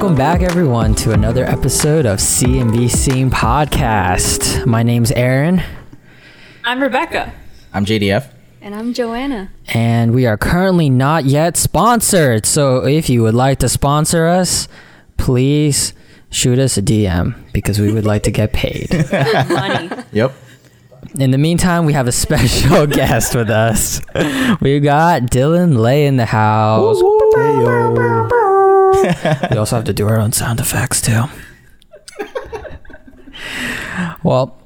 Welcome back, everyone, to another episode of CMB Scene Podcast. My name's Aaron, I'm Rebecca. I'm JDF. And I'm Joanna. and we are currently not yet sponsored. So if you would like to sponsor us, please shoot us a DM because we would like to get paid. Money. Yep. In the meantime, we have a special guest with us. We've got Dillon Le in the house. we also have to do our own sound effects too. well,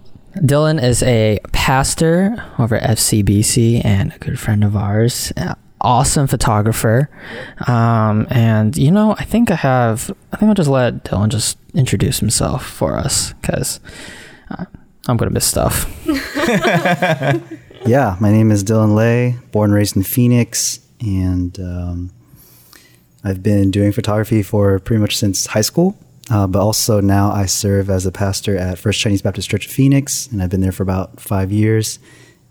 Dillon is a pastor over at FCBC and a good friend of ours. Awesome photographer, um, and you know, I think I have. I think I'll just let Dillon just introduce himself for us because uh, I'm gonna miss stuff. Yeah, my name is Dillon Le, born and raised in Phoenix, and um, I've been doing photography for pretty much since high school. Uh, but also now I serve as a pastor at First Chinese Baptist Church of Phoenix, and I've been there for about five years.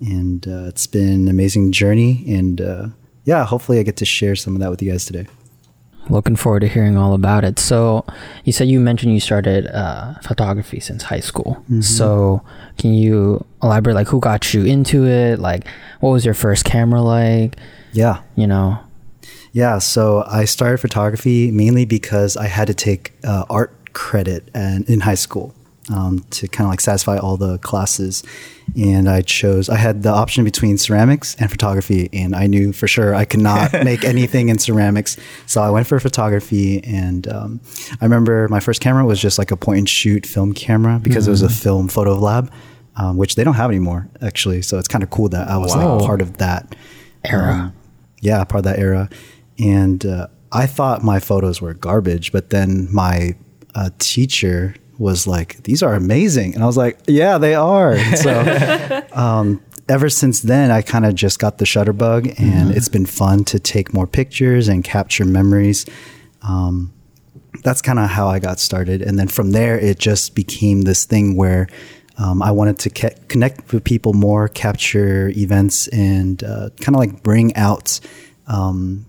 And uh, it's been an amazing journey. And uh, yeah, hopefully I get to share some of that with you guys today. Looking forward to hearing all about it. So, you said you mentioned you started uh, photography since high school. So, can you elaborate, like, who got you into it? Like, what was your first camera like? Yeah. You know, Yeah, so I started photography mainly because I had to take uh, art credit and in high school um, to kind of like satisfy all the classes, and I chose. I had the option between ceramics and photography, and I knew for sure I could not make anything in ceramics, so I went for photography. And um, I remember my first camera was just like a point and shoot film camera because it was a film photo lab, um, which they don't have anymore actually. So it's kind of cool that I was Wow. like part of that Era. um, yeah, part of that era. And uh, I thought my photos were garbage, but then my uh, teacher was like, "These are amazing," and I was like, "Yeah, they are." And so, um, ever since then, I kind of just got the shutter bug, and it's been fun to take more pictures and capture memories. Um, that's kind of how I got started. And then from there, it just became this thing where um, I wanted to ca- connect with people more, capture events, and uh, kind of like bring out um,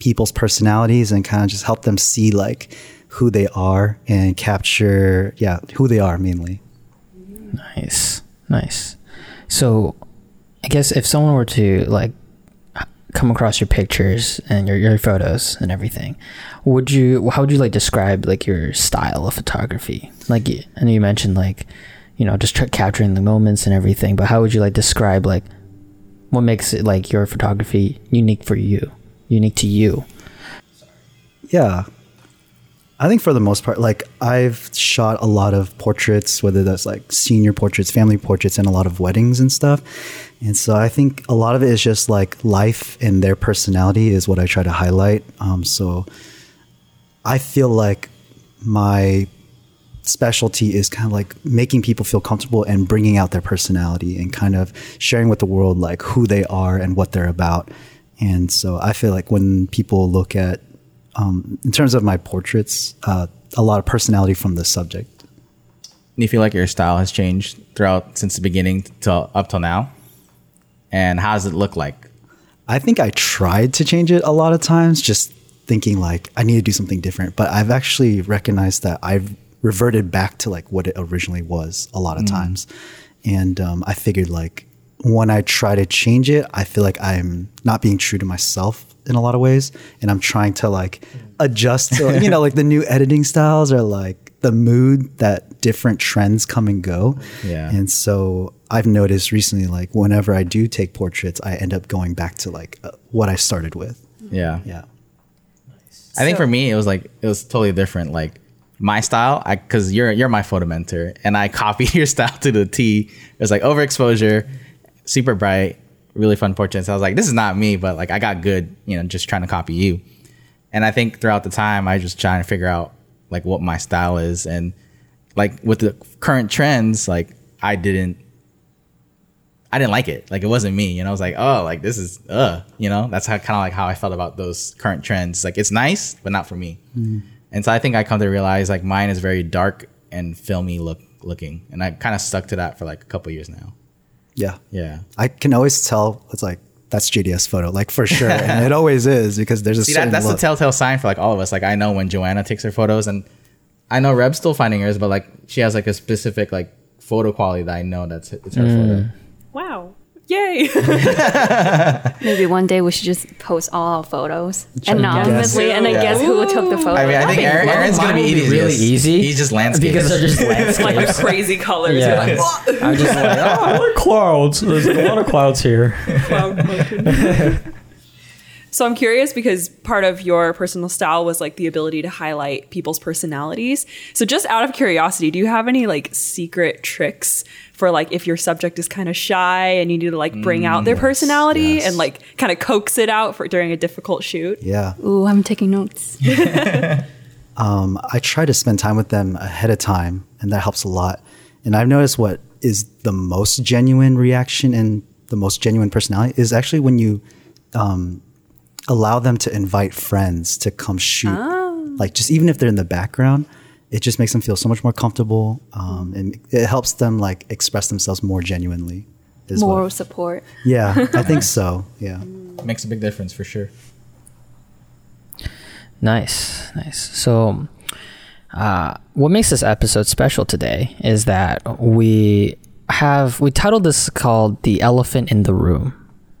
people's personalities and kind of just help them see like who they are and capture, yeah, who they are mainly. nice, nice. So, I guess if someone were to, like, come across your pictures and your, your photos and everything, would you, how would you, like, describe, like, your style of photography? Like, I know you mentioned, like, you know, just capturing the moments and everything, but how would you, like, describe, like, what makes it, like, your photography unique for you, unique to you? Yeah. I think for the most part, like I've shot a lot of portraits, whether that's like senior portraits, family portraits, and a lot of weddings and stuff. And so I think a lot of it is just like life and their personality is what I try to highlight. Um, so I feel like my specialty is kind of like making people feel comfortable and bringing out their personality and kind of sharing with the world like who they are and what they're about. And so I feel like when people look at, um, in terms of my portraits, uh, a lot of personality from the subject. Do you feel like your style has changed throughout since the beginning till up till now? And how does it look like? I think I tried to change it a lot of times, just thinking like I need to do something different. But I've actually recognized that I've reverted back to like what it originally was a lot of times. And um, I figured like when I try to change it, I feel like I'm not being true to myself in a lot of ways. And I'm trying to like adjust to, you know, like the new editing styles or like the mood that different trends come and go. Yeah. And so I've noticed recently, like whenever I do take portraits, I end up going back to like uh, what I started with. Yeah. Yeah. I think for me it was like it was totally different. Like my style, I because you're you're my photo mentor, and I copied your style to the T. It was like overexposure, super bright, really fun portraits. I was like, this is not me, but like I got good, you know, just trying to copy you. And I think throughout the time, I just trying to figure out like what my style is, and like with the current trends, like I didn't. I didn't like it. Like it wasn't me. You know, I was like, oh, like this is uh, you know, that's how kind of like how I felt about those current trends. Like it's nice, but not for me. And so I think I come to realize like mine is very dark and filmy look looking. And I kind of stuck to that for like a couple years now. Yeah. Yeah. I can always tell it's like that's JDS photo, like for sure, and it always is because there's a See, certain that, that's look. the telltale sign for like all of us. Like I know when Joanna takes her photos, and I know Reb's still finding hers, but like she has like a specific like photo quality that I know that's it's her photo. Wow. Yay. Maybe one day we should just post all our photos Try anonymously guess. and then Yeah. guess who took the photo. I mean, I think be Aaron. Aaron's gonna be Mine would be easy. really easy He's just landscapes. because they're just like the landscapes. crazy colors. Yeah. Like. I'm just like, oh, I like clouds. There's a lot of clouds here. cloud motion. So I'm curious because part of your personal style was like the ability to highlight people's personalities. So just out of curiosity, do you have any like secret tricks for like if your subject is kind of shy and you need to like bring out their personality yes. and like kind of coax it out for during a difficult shoot? yeah. Ooh, I'm taking notes. um, I try to spend time with them ahead of time, and that helps a lot. And I've noticed what is the most genuine reaction and the most genuine personality is actually when you um, allow them to invite friends to come shoot. Like just even if they're in the background, it just makes them feel so much more comfortable, um, and it helps them like express themselves more genuinely. Is Moral what, support. yeah, I think so. Yeah. makes a big difference for sure. Nice, nice. So, uh, what makes this episode special today is that we have we titled this called "The Elephant in the Room,"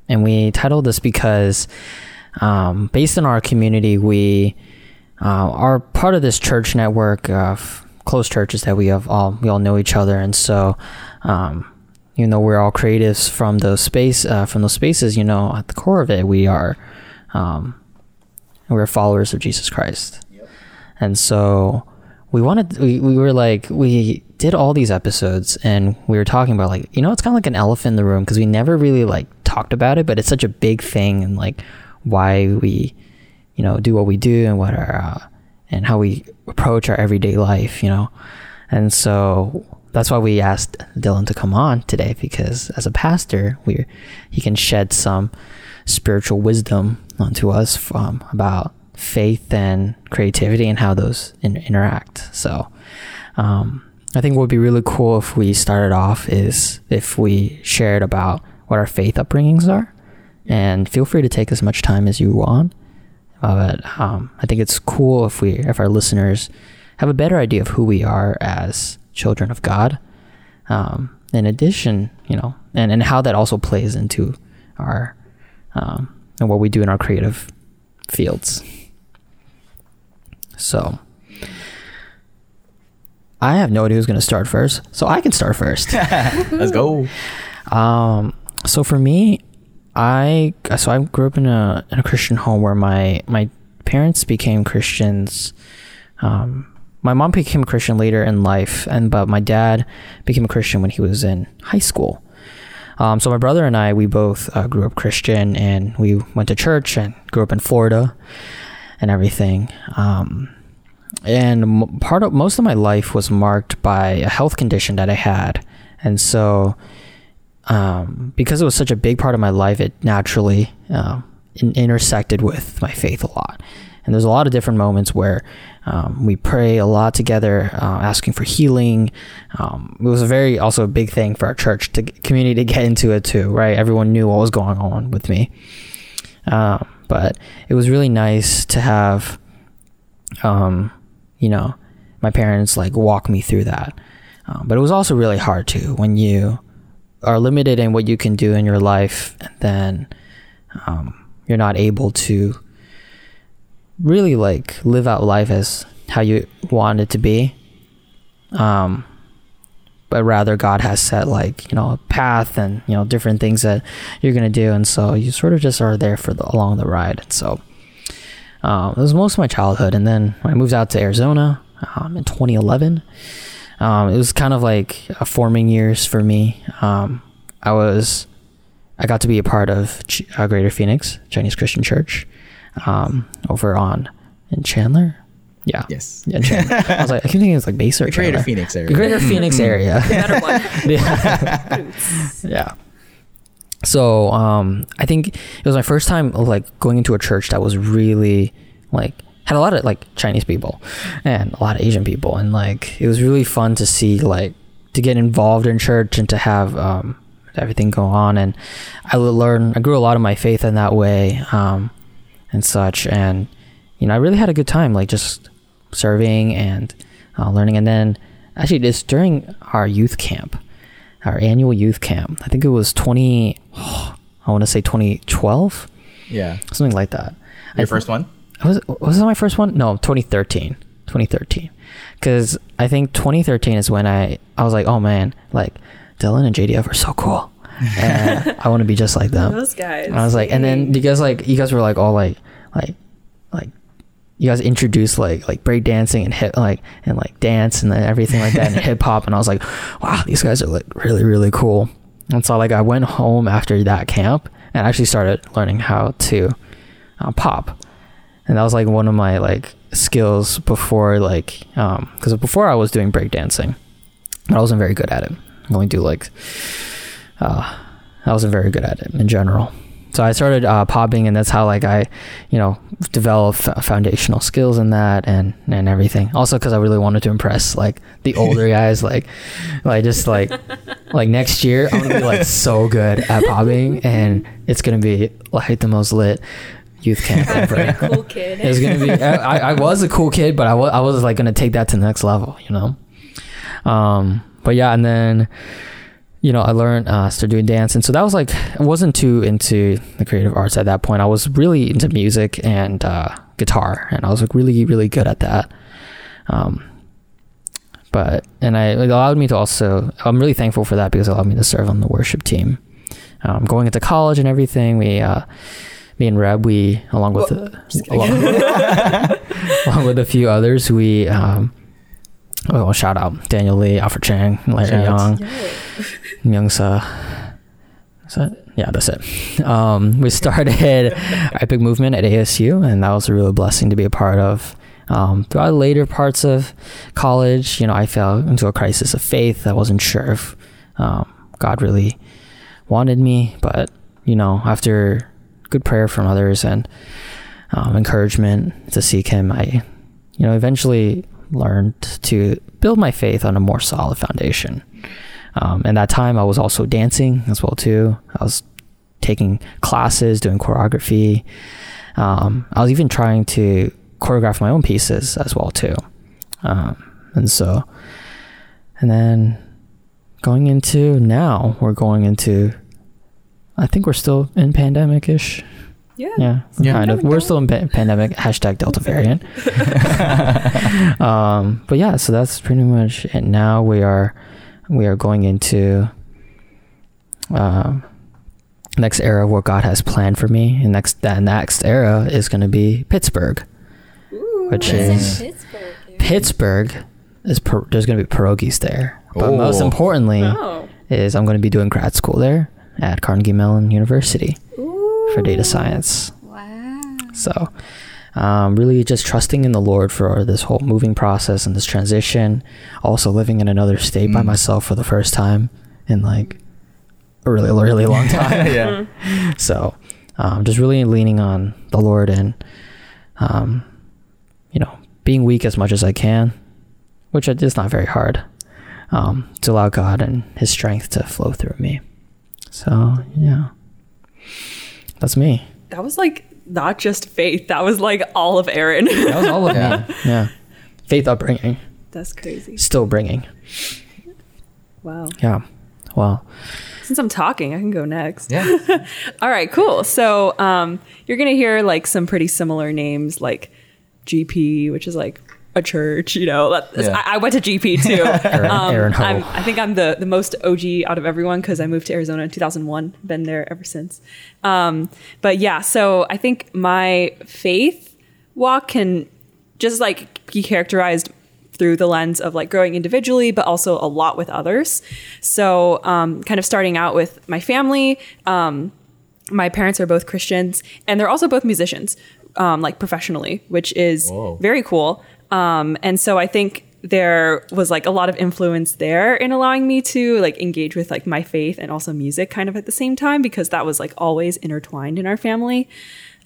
and we titled this because, um, based in our community, we uh, are part of this church network of close churches that we have all we all know each other, and so. Um, even though we're all creatives from those space uh, from those spaces, you know, at the core of it, we are um, we're followers of Jesus Christ. And so we wanted, we, we were like, we did all these episodes and we were talking about like, you know, it's kind of like an elephant in the room because we never really like talked about it, but it's such a big thing and like why we, you know, do what we do and what our, uh, and how we approach our everyday life, you know? And so that's why we asked Dillon to come on today because as a pastor, we he can shed some spiritual wisdom onto us um, about faith and creativity and how those in- interact. So, um, I think what would be really cool if we started off is if we shared about what our faith upbringings are, and feel free to take as much time as you want. Uh, but um, I think it's cool if we, if our listeners have a better idea of who we are as children of God. Um, in addition, you know, and, and how that also plays into our um, and what we do in our creative fields. So, I have no idea who's going to start first, so I can start first. Let's go. Um, so for me, I so I grew up in a in a Christian home where my my parents became Christians. Um, my mom became a Christian later in life, and but my dad became a Christian when he was in high school. Um, so my brother and I, we both uh, grew up Christian, and we went to church and grew up in Florida, and everything. Um, and part of most of my life was marked by a health condition that I had, and so um, because it was such a big part of my life, it naturally uh, in- intersected with my faith a lot. And there's a lot of different moments where um, we pray a lot together, uh, asking for healing. Um, it was a very also a big thing for our church to community to get into it too, right? Everyone knew what was going on with me, um, but it was really nice to have, um, you know, my parents like walk me through that. Um, but it was also really hard too when you are limited in what you can do in your life, and then um, you're not able to really like live out life as how you want it to be. Um, but rather God has set like you know a path and you know different things that you're gonna do, and so you sort of just are there for the along the ride. And so um, it was most of my childhood, and then I moved out to Arizona um, in 2011 um, it was kind of like a forming years for me. Um, I was, I got to be a part of Ch- uh, Greater Phoenix Chinese Christian Church um, over on in Chandler. Yeah. Yes. Yeah, in Chandler. I was like, I keep thinking it's like Base or The Greater Chandler. Phoenix area. The Greater Phoenix area. Better one. yeah. yeah. So um, I think it was my first time like going into a church that was really like had a lot of like Chinese people and a lot of Asian people, and like it was really fun to see like to get involved in church and to have um, everything go on, and I learned. I grew a lot of my faith in that way, um, and such. And you know, I really had a good time, like just serving and uh, learning. And then actually, this during our youth camp, our annual youth camp. I think it was twenty. I want to say twenty twelve, Yeah. something like that. Your I- first one? Was was that my first one? No, 2013. 2013. Cuz I think 2013 is when I I was like, "Oh man, like Dillon and JDF are so cool." And I want to be just like them. Those guys. And I was like, and then you guys like you guys were like all like like like you guys introduced like like break dancing and hip like and like dance and then everything like that and hip hop and I was like, wow, these guys are like really really cool. And so like I went home after that camp and actually started learning how to uh, pop, and that was like one of my like skills before like um because before I was doing break dancing, but I wasn't very good at it. I only do like uh I wasn't very good at it in general. So I started uh, popping, and that's how like I, you know, developed f- foundational skills in that and and everything. Also, because I really wanted to impress like the older guys, like, like just like, like next year I'm gonna be like so good at popping, and it's gonna be like the most lit youth camp ever. cool kid. It was gonna be. I, I was a cool kid, but I was I was like gonna take that to the next level, you know. Um, but yeah, and then you know I learned uh, started doing dance, and so that was like I wasn't too into the creative arts at that point. I was really into music and uh, guitar, and I was like really really good at that. Um, but and I it allowed me to also. I'm really thankful for that because it allowed me to serve on the worship team. Um, going into college and everything, we. Uh, me and Reb, we along with uh, along, along with a few others, we um, oh, well, shout out Daniel Lee, Alfred Chang, Larry Shout outs. Young, Young Sa. Is that? Yeah, that's it. Um, we started Epic Movement at ASU, and that was a real blessing to be a part of. Um, throughout later parts of college, you know, I fell into a crisis of faith. I wasn't sure if um, God really wanted me, but you know, after good prayer from others and um, encouragement to seek Him, I, you know, eventually learned to build my faith on a more solid foundation. Um, and that time, I was also dancing as well too. I was taking classes, doing choreography. Um, I was even trying to choreograph my own pieces as well too. Um, and so, and then going into now, we're going into. I think we're still in pandemic ish. Yeah. Yeah, Yeah. kind of. We're still in pa- pandemic. Hashtag Delta variant. um, but yeah, so that's pretty much it. Now we are we are going into um, next era what God has planned for me, and next that next era is going to be Pittsburgh, which is Pittsburgh. Pittsburgh. Is per, there's going to be pierogies there, but most Oh. importantly Oh. is I'm going to be doing grad school there at Carnegie Mellon University for data science. Wow. So, um, really just trusting in the Lord for this whole moving process and this transition. Also, living in another state by Mm. myself for the first time in like a really, really long time. yeah. so, um, just really leaning on the Lord and, um, you know, being weak as much as I can, which is not very hard, um, to allow God and His strength to flow through me. So, yeah, that's me. That was like not just faith. That was like all of Aaron. That was all of Yeah. me. Yeah. Faith upbringing, That's crazy. still bringing. Wow. Yeah. Wow. Since I'm talking, I can go next. Yeah. All right, cool. So um, you're gonna hear like some pretty similar names, like GP, which is like a church. You know, Yeah. I, I went to GP too. Aaron- Aaron I'm, I think I'm the the most OG out of everyone because I moved to Arizona in 2001. Been there ever since. Um, but yeah, so I think my faith walk can just like be characterized through the lens of like growing individually, but also a lot with others. So, um, kind of starting out with my family. Um, my parents are both Christians, and they're also both musicians, um, like professionally, which is Whoa. very cool. Um, and so I think there was like a lot of influence there in allowing me to like engage with like my faith and also music kind of at the same time because that was like always intertwined in our family.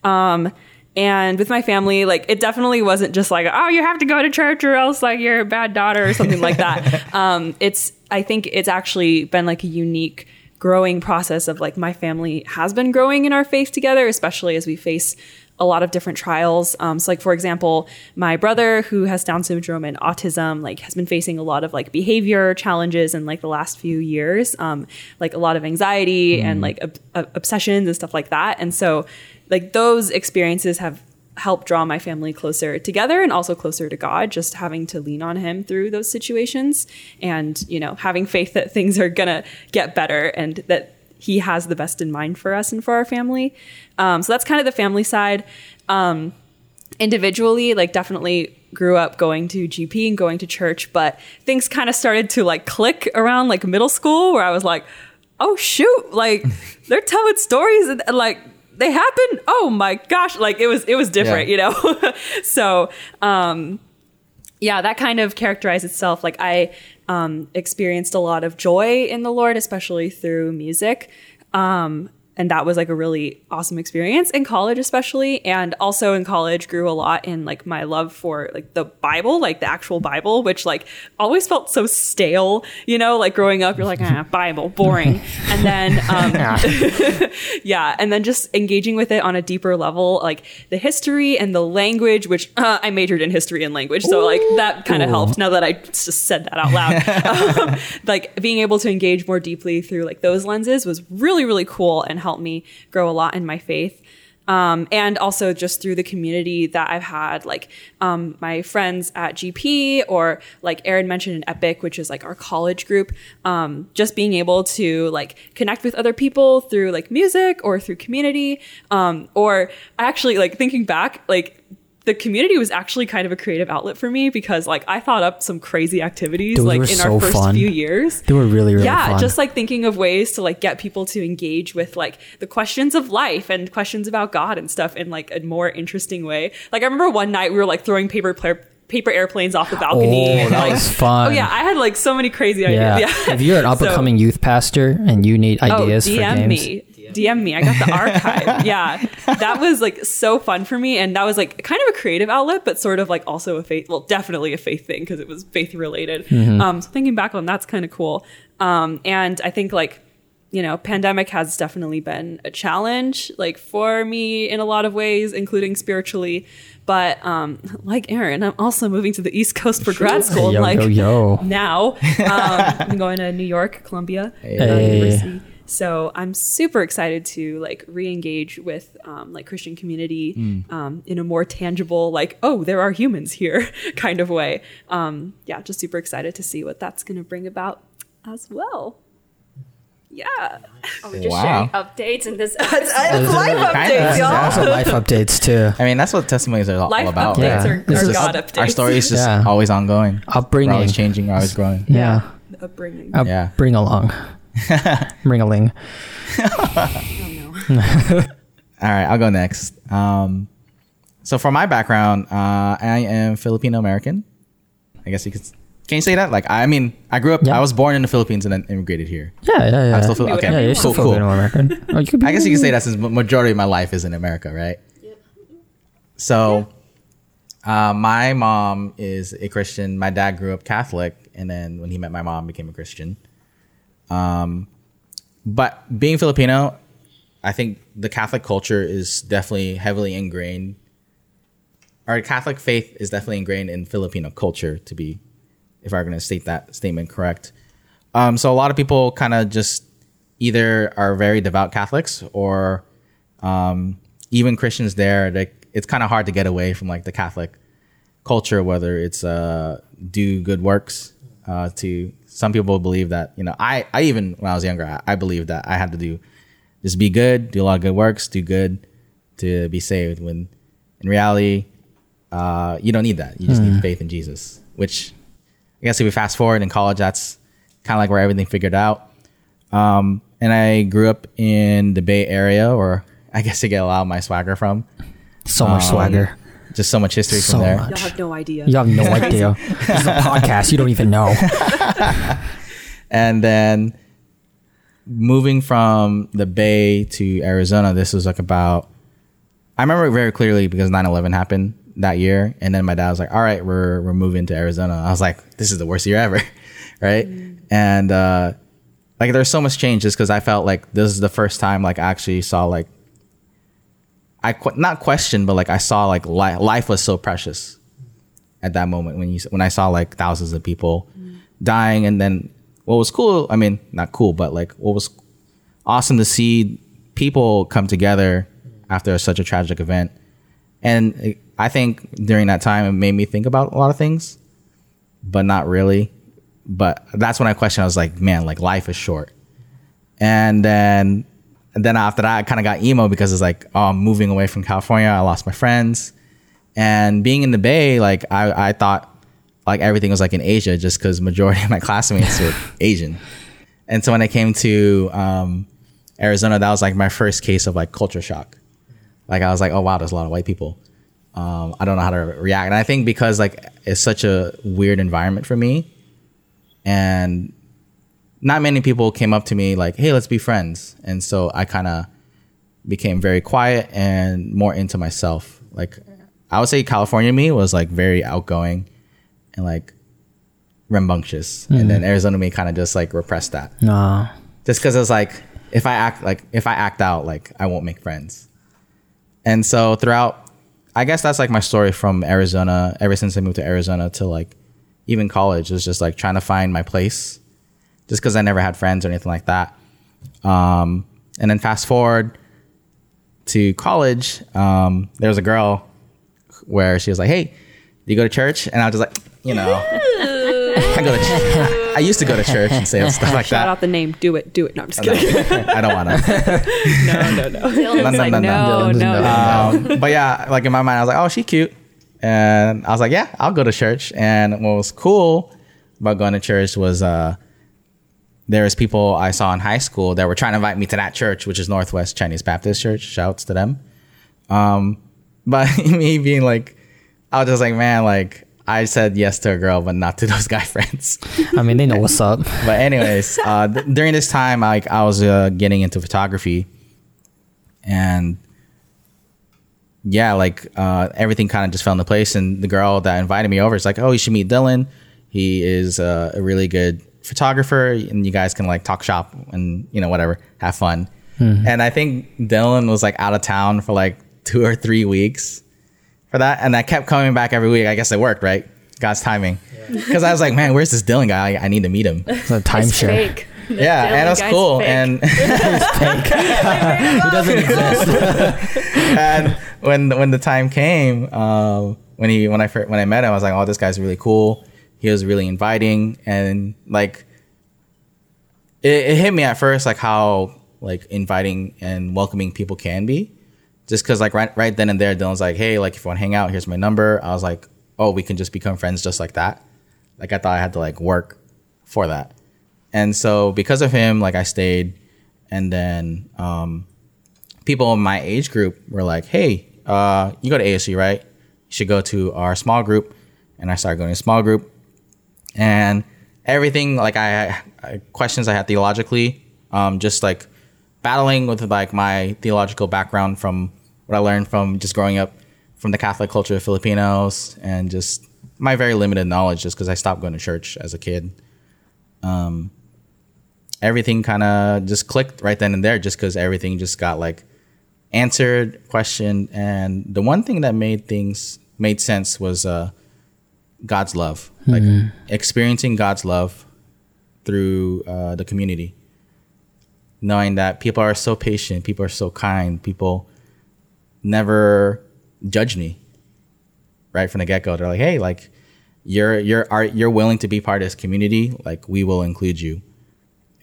Um, and with my family, like it definitely wasn't just like, oh, you have to go to church or else like you're a bad daughter or something like that. Um, it's, I think it's actually been like a unique growing process of like my family has been growing in our faith together, especially as we face a lot of different trials. Um, so, like for example, my brother who has Down syndrome and autism, like has been facing a lot of like behavior challenges in like the last few years, um, like a lot of anxiety and like ob- ob- obsessions and stuff like that. And so, like those experiences have helped draw my family closer together and also closer to God. Just having to lean on Him through those situations, and you know, having faith that things are gonna get better and that he has the best in mind for us and for our family. Um, so that's kind of the family side. Um, individually, like definitely grew up going to GP and going to church, but things kind of started to like click around like middle school where I was like, oh shoot, like they're telling stories and, and, like they happen. Oh my gosh, like it was it was different, Yeah. you know. so um, yeah, that kind of characterized itself. Like I um, experienced a lot of joy in the Lord, especially through music. Um, and that was like a really awesome experience in college, especially. And also in college, grew a lot in like my love for like the Bible, like the actual Bible, which like always felt so stale, you know, like growing up, you're like, ah, Bible, boring. and then, um, yeah. And then just engaging with it on a deeper level like the history and the language which uh, i majored in history and language. So like that kind of helped now that i just said that out loud. Um, like being able to engage more deeply through like those lenses was really really cool and helped me grow a lot in my faith um, and also just through the community that I've had, like um, my friends at GP, or like Aaron mentioned in Epic, which is like our college group. Um, just being able to like connect with other people through like music or through community, um, or actually like thinking back, like the community was actually kind of a creative outlet for me because like I thought up some crazy activities they like in so our first fun. few years They were really, really yeah fun. just like thinking of ways to like get people to engage with like the questions of life and questions about god and stuff in like a more interesting way like i remember one night we were like throwing paper player paper airplanes off the balcony Oh, and, that like, was fun. oh yeah i had like so many crazy yeah. ideas yeah if you're an up and So- coming youth pastor and you need oh, ideas oh, for games, me. DM me. I got the archive. yeah. That was like so fun for me. And that was like kind of a creative outlet, but sort of like also a faith, well, definitely a faith thing because it was faith related. Mm-hmm. Um, so thinking back on that's kind of cool. Um, and I think like, you know, pandemic has definitely been a challenge, like for me in a lot of ways, including spiritually. But um, like Aaron, I'm also moving to the East Coast for grad school. Yo, like yo, yo. now. Um, I'm going to New York, Columbia uh, Hey. University. So I'm super excited to like re-engage with um, like Christian community um, in a more tangible, like oh, there are humans here kind of way. Um, yeah, just super excited to see what that's going to bring about as well. Yeah, Are we just Wow. sharing updates in this that's, episode? that's life updates, y'all. also life updates too. I mean, that's what testimonies are all Life about. updates Yeah. are, are is- God updates. Our story is just Yeah. always ongoing. We're Upbringing. always changing. We're always growing. Yeah. upbringing. Up, Yeah. Bring along. Ring a ling. All right, I'll go next. Um, so for my background, uh, I am Filipino American. I guess you could. Can you say that? Like, I mean, I grew up. Yeah. I was born in the Philippines and then immigrated here. Yeah, yeah, yeah. I'm still Fili- Be okay, yeah, you're whatever still cool, cool. Filipino American. Oh, you could be I guess you can say that since majority of my life is in America, right? So, uh, my mom is a Christian. My dad grew up Catholic, and then when he met my mom, became a Christian. Um, but being Filipino, I think the Catholic culture is definitely heavily ingrained. Our Catholic faith is definitely ingrained in Filipino culture. To be, if I'm going to state that statement correct. Um, so a lot of people kind of just either are very devout Catholics or um, even Christians there. They, it's kind of hard to get away from like the Catholic culture, whether it's uh, do good works. Uh, to some people believe that you know, I I even when I was younger, I, I believed that I had to do just be good, do a lot of good works, do good to be saved. When in reality, uh, you don't need that. You just need faith in Jesus. Which I guess if we fast forward in college, that's kind of like where everything figured out. Um, and I grew up in the Bay Area, or I guess I get a lot of my swagger from. so much Um, swagger. Just so much history So from there. much. Y'all have no idea. You have no idea. this is a podcast. You don't even know. And then moving from the Bay to Arizona, this was like about, I remember it very clearly because 9 11 happened that year. And then my dad was like, all right, we're, we're moving to Arizona. I was like, this is the worst year ever. right. And, uh, like there's so much change just because I felt like this is the first time like I actually saw like I qu- not question but like I saw like li- life was so precious at that moment when you when I saw like thousands of people dying and then what was cool I mean not cool but like what was awesome to see people come together after such a tragic event and I think during that time it made me think about a lot of things but not really but that's when I questioned. I was like, man, like life is short. And then, and then after that, I kind of got emo because it's like, oh, I'm moving away from California. I lost my friends, and being in the Bay, like I, I thought like everything was like in Asia, just because majority of my classmates were Asian. And so when I came to um, Arizona, that was like my first case of like culture shock. Like I was like, oh wow, there's a lot of white people. Um, I don't know how to react, and I think because like it's such a weird environment for me, and not many people came up to me like, "Hey, let's be friends." And so I kind of became very quiet and more into myself. Like I would say California me was like very outgoing and like rambunctious. And mm. then Arizona me kind of just like repressed that. No. Just cuz it's like if I act like if I act out like I won't make friends. And so throughout I guess that's like my story from Arizona ever since I moved to Arizona to like even college is just like trying to find my place just because I never had friends or anything like that. Um, and then fast forward to college, um, there was a girl where she was like, "Hey, do you go to church?" And I was just like, you know, I go to. Ch- I used to go to church and say stuff like Shout that. out the name. Do it. Do it. No, I'm just kidding. I don't want to. no, no, no. Dillon's no, like, no, no, no. no, no. um, but yeah, like in my mind, I was like, oh, she cute. And I was like, yeah, I'll go to church. And what was cool about going to church was uh, there was people I saw in high school that were trying to invite me to that church, which is Northwest Chinese Baptist Church. Shouts to them. Um, but me being like, I was just like, man, like I said yes to a girl, but not to those guy friends. I mean, they know what's up. but anyways, uh, th- during this time, like I was uh, getting into photography, and yeah, like uh, everything kind of just fell into place. And the girl that invited me over is like, "Oh, you should meet Dillon. He is uh, a really good photographer, and you guys can like talk shop and you know whatever, have fun." And I think Dillon was like out of town for like two or three weeks for that, and I kept coming back every week. I guess it worked, right? God's timing. Because I was like, man, where's this Dillon guy? I, I need to meet him. It's a It's timeshare. fake. Yeah, Dillon and it was cool. fake. And he doesn't exist. and when when the time came, um, when he when I when I met him, I was like, oh, this guy's really cool. He was really inviting, and like it, it hit me at first, like how like inviting and welcoming people can be. Just because like right right then and there, Dillon's like, hey, like if you want to hang out, here's my number. I was like, oh, we can just become friends just like that. Like I thought I had to like work for that. And so because of him, like I stayed, and then um, people in my age group were like, "Hey, uh, you go to ASU, right? You should go to our small group." And I started going to small group, and everything like I, I questions I had theologically, um, just like battling with like my theological background from what I learned from just growing up from the Catholic culture of Filipinos and just my very limited knowledge, just because I stopped going to church as a kid. Everything kind of just clicked right then and there just because everything just got like answered questioned and the one thing that made things made sense was uh god's love like experiencing god's love through uh, the community knowing that people are so patient people are so kind people never judge me right from the get-go they're like hey like you're you're are you're willing to be part of this community like we will include you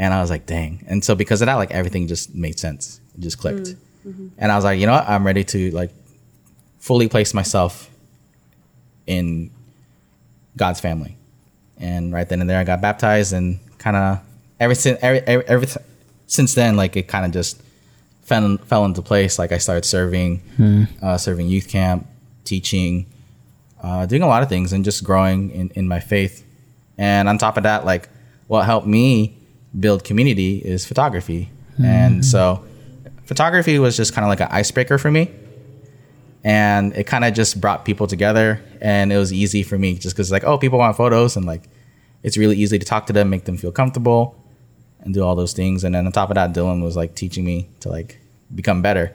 and I was like, dang. And so because of that, like everything just made sense. It just clicked. And I was like, you know what? I'm ready to like fully place myself in God's family. And right then and there, I got baptized and kind of ever since, every, every, every, since then, like it kind of just fell, fell into place. Like I started serving, uh, serving youth camp, teaching, uh, doing a lot of things and just growing in, in my faith. And on top of that, like what helped me build community is photography. And so photography was just kind of like an icebreaker for me. And it kind of just brought people together. And it was easy for me just because, like, oh, people want photos. And like, it's really easy to talk to them, make them feel comfortable. and do all those things. And then on top of that, Dillon was like teaching me to like become better.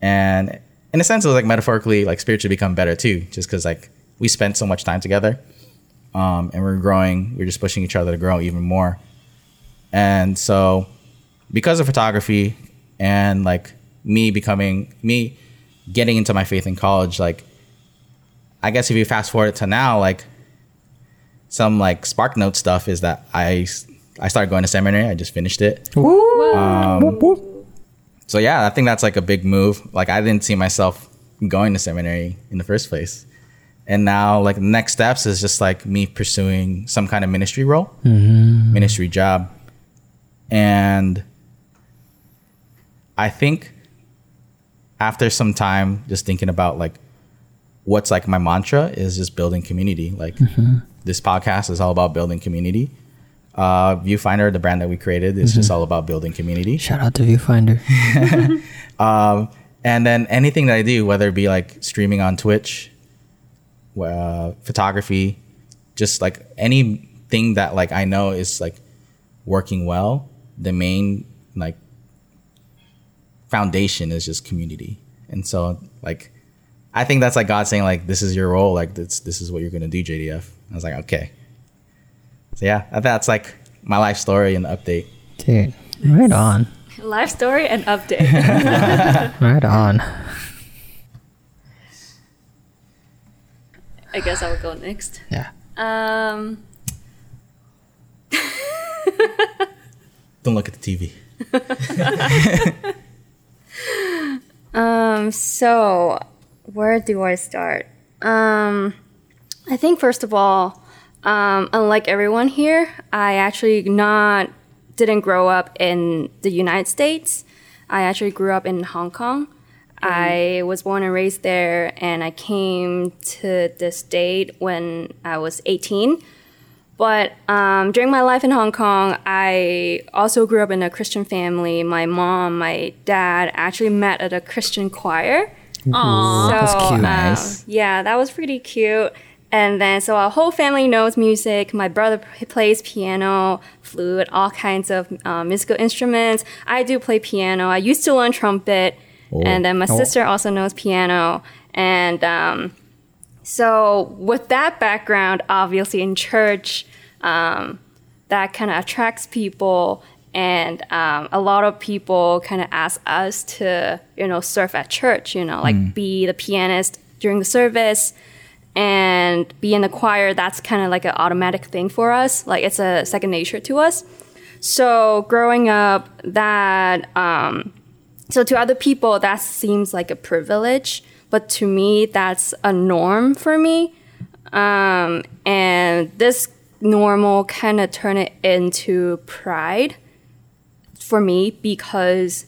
And in a sense, it was like metaphorically, like spiritually become better too, just because like we spent so much time together, um, and we're growing. We're just pushing each other to grow even more. And so, because of photography and like me becoming me getting into my faith in college, like I guess if you fast forward to now, like some like spark note stuff is that I I started going to seminary. I just finished it. Um, so yeah, I think that's like a big move. Like I didn't see myself going to seminary in the first place. And now like the next steps is just like me pursuing some kind of ministry role, ministry job. And I think after some time just thinking about like what's like my mantra is just building community. Like this podcast is all about building community. Uh, Viewfinder, the brand that we created, is just all about building community. Shout out to Viewfinder. Um, and then anything that I do, whether it be like streaming on Twitch, uh, photography, just like anything that like I know is like working well, the main like foundation is just community. And so like I think that's like God saying like this is your role, like this this is what you're gonna do, JDF. I was like, okay. So yeah, that's like my life story and update. Dude, right on. Life story and update. Right on. I guess I will go next. Yeah. Um, Don't look at the TV. Um, so where do I start? Um, I think first of all, um, unlike everyone here, I actually not didn't grow up in the United States. I actually grew up in Hong Kong. I was born and raised there, and I came to the state when I was 18. But um, during my life in Hong Kong, I also grew up in a Christian family. My mom, my dad actually met at a Christian choir. Aww. So, That's cute. um, Nice. yeah, that was pretty cute. And then, so our whole family knows music. My brother p- plays piano, flute, all kinds of uh, musical instruments. I do play piano. I used to learn trumpet. Oh. And then my sister also knows piano. And um, so, with that background, obviously in church, um, that kind of attracts people. And um, a lot of people kind of ask us to, you know, serve at church, you know, like be the pianist during the service and be in the choir. That's kind of like an automatic thing for us. Like it's a second nature to us. So growing up, that um, so to other people that seems like a privilege, but to me that's a norm for me. Um, and this normal kind of turned it into pride for me because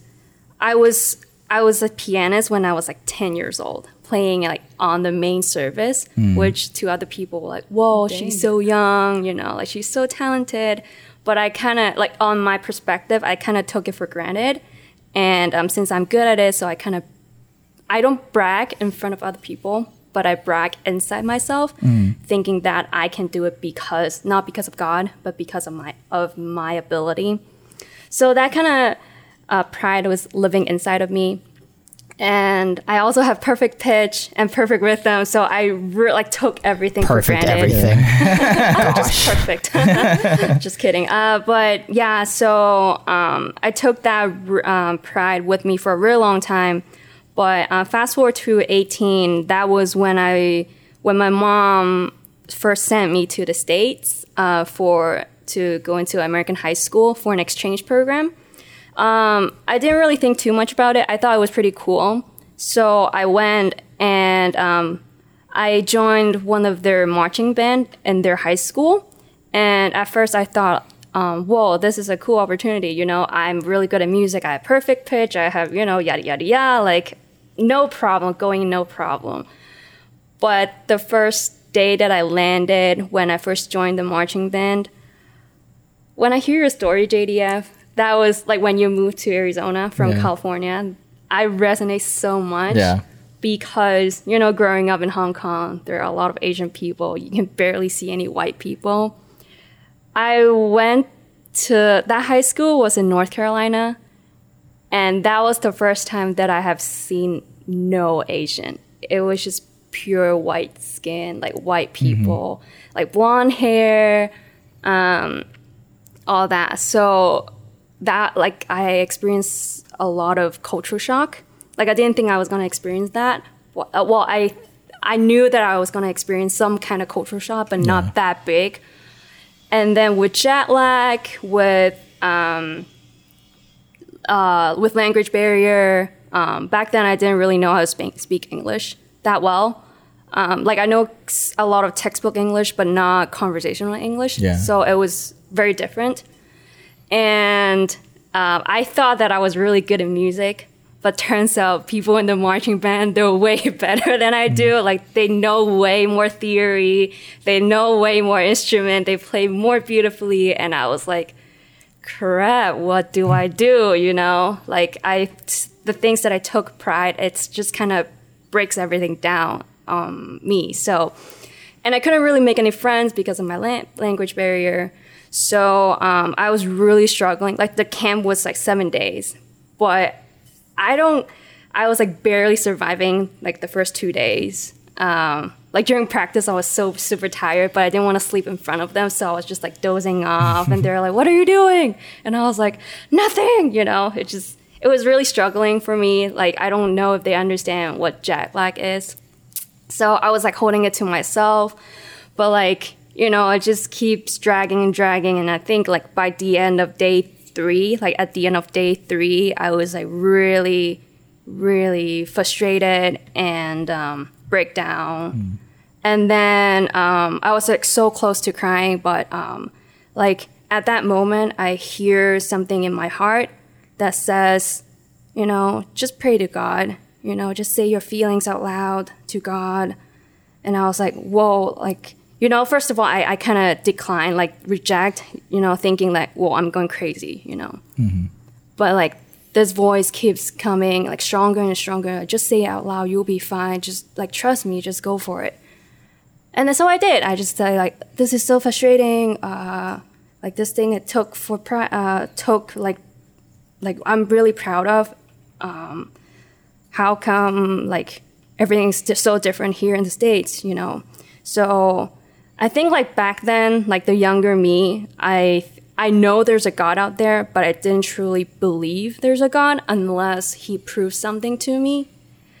I was I was a pianist when I was like 10 years old, playing like on the main service, which to other people were like, "Whoa, she's so young," you know, like she's so talented. But I kind of like on my perspective, I kind of took it for granted, and um, since I'm good at it, so I kind of I don't brag in front of other people, but I brag inside myself, thinking that I can do it because not because of God, but because of my of my ability. So that kind of uh, pride was living inside of me. And I also have perfect pitch and perfect rhythm, so I re- like took everything Perfect for granted. everything. just perfect. just kidding. Uh, but yeah, so um, I took that um, pride with me for a really long time. But uh, fast forward to 18, that was when I when my mom first sent me to the states uh, for to go into American high school for an exchange program. Um, I didn't really think too much about it. I thought it was pretty cool. So I went and um, I joined one of their marching band in their high school. And at first I thought, um, whoa, this is a cool opportunity. You know, I'm really good at music. I have perfect pitch. I have, you know, yada, yada, yada. Like, no problem, going no problem. But the first day that I landed, when I first joined the marching band, when I hear your story, JDF, that was like when you moved to Arizona from Yeah. California. I resonate so much Yeah. because, you know, growing up in Hong Kong, there are a lot of Asian people. You can barely see any white people. I went to that high school was in North Carolina, and that was the first time that I have seen no Asian. It was just pure white skin, like white people, like blonde hair, um, all that. So that like I experienced a lot of cultural shock. Like I didn't think I was gonna experience that. Well, uh, well I I knew that I was gonna experience some kind of cultural shock, but not that big. And then with jet lag, with um, uh, with language barrier, um, back then I didn't really know how to speak, speak English that well. Um, like I know a lot of textbook English, but not conversational English. Yeah. So it was very different. And um, I thought that I was really good at music, but turns out people in the marching band they're way better than I do. Like they know way more theory, they know way more instrument, they play more beautifully, and I was like, crap, what do I do? You know, like I, the things that I took pride, it's just kind of breaks everything down on me. So, and I couldn't really make any friends because of my la- language barrier. So um, I was really struggling. Like the camp was like seven days, but I don't. I was like barely surviving like the first two days. Um, like during practice, I was so super tired, but I didn't want to sleep in front of them, so I was just like dozing off. and they're like, "What are you doing?" And I was like, "Nothing." You know, it just it was really struggling for me. Like I don't know if they understand what jet lag is. So I was like holding it to myself, but like you know, it just keeps dragging and dragging. And I think like by the end of day three, like at the end of day three, I was like really, really frustrated and um, break down. And then um, I was like so close to crying, but um, like at that moment, I hear something in my heart that says, you know, just pray to God. You know, just say your feelings out loud to God. And I was like, whoa, like, you know, first of all, I, I kind of decline, like, reject, you know, thinking like, whoa, I'm going crazy, you know. But like, this voice keeps coming, like, stronger and stronger. Just say it out loud, you'll be fine. Just like, trust me, just go for it. And so I did. I just said, like, this is so frustrating. Uh, like, this thing it took for, pri- uh, took like, like, I'm really proud of. Um, how come like everything's just so different here in the states you know so i think like back then like the younger me i i know there's a god out there but i didn't truly believe there's a god unless he proved something to me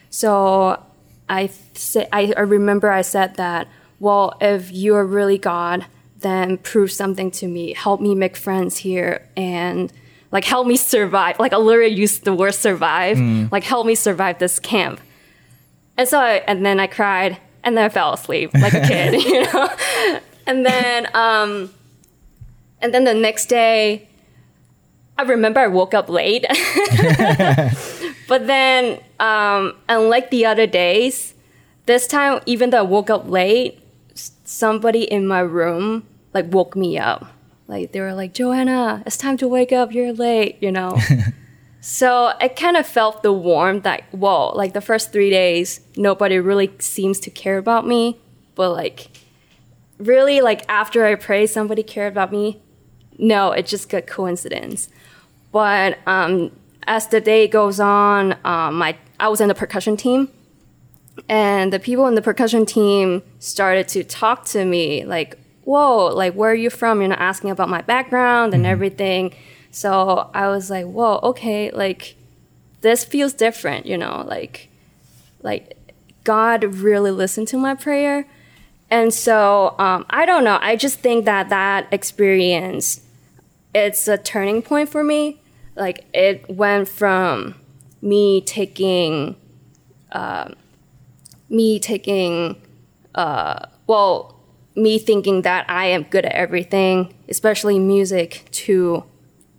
so i say I remember i said that well if you're really god then prove something to me. Help me make friends here and like help me survive. Like i literally used the word survive. Like help me survive this camp. And so I, and then i cried and then i fell asleep like a kid you know? And then um and then the next day i remember i woke up late. But then um unlike the other days this time even though i woke up late somebody in my room like woke me up like they were like joanna it's time to wake up you're late you know so I kind of felt the warmth that, whoa, like the first three days, nobody really seems to care about me. But like, really, like after I prayed, somebody cared about me. No, it's just a coincidence. But um, as the day goes on, um, my, I was in the percussion team. And the people in the percussion team started to talk to me like, whoa, like, where are you from? You know, asking about my background and everything. So I was like, whoa, okay, like this feels different, you know, like like God really listened to my prayer. And so um, I don't know. I just think that that experience, it's a turning point for me. Like it went from me taking, uh, me taking, uh, well, me thinking that I am good at everything, especially music, to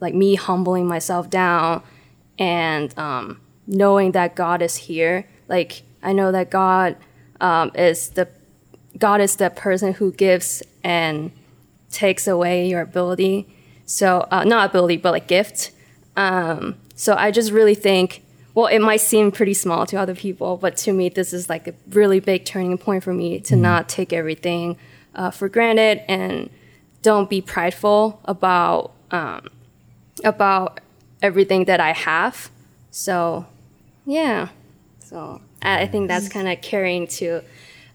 like me humbling myself down and um, knowing that God is here. Like I know that God um, is the God is the person who gives and takes away your ability. So uh, not ability, but like gift. Um, so I just really think. Well, it might seem pretty small to other people, but to me, this is like a really big turning point for me to not take everything uh, for granted and don't be prideful about um, about everything that I have. So, yeah. So I, I think that's kind of carrying to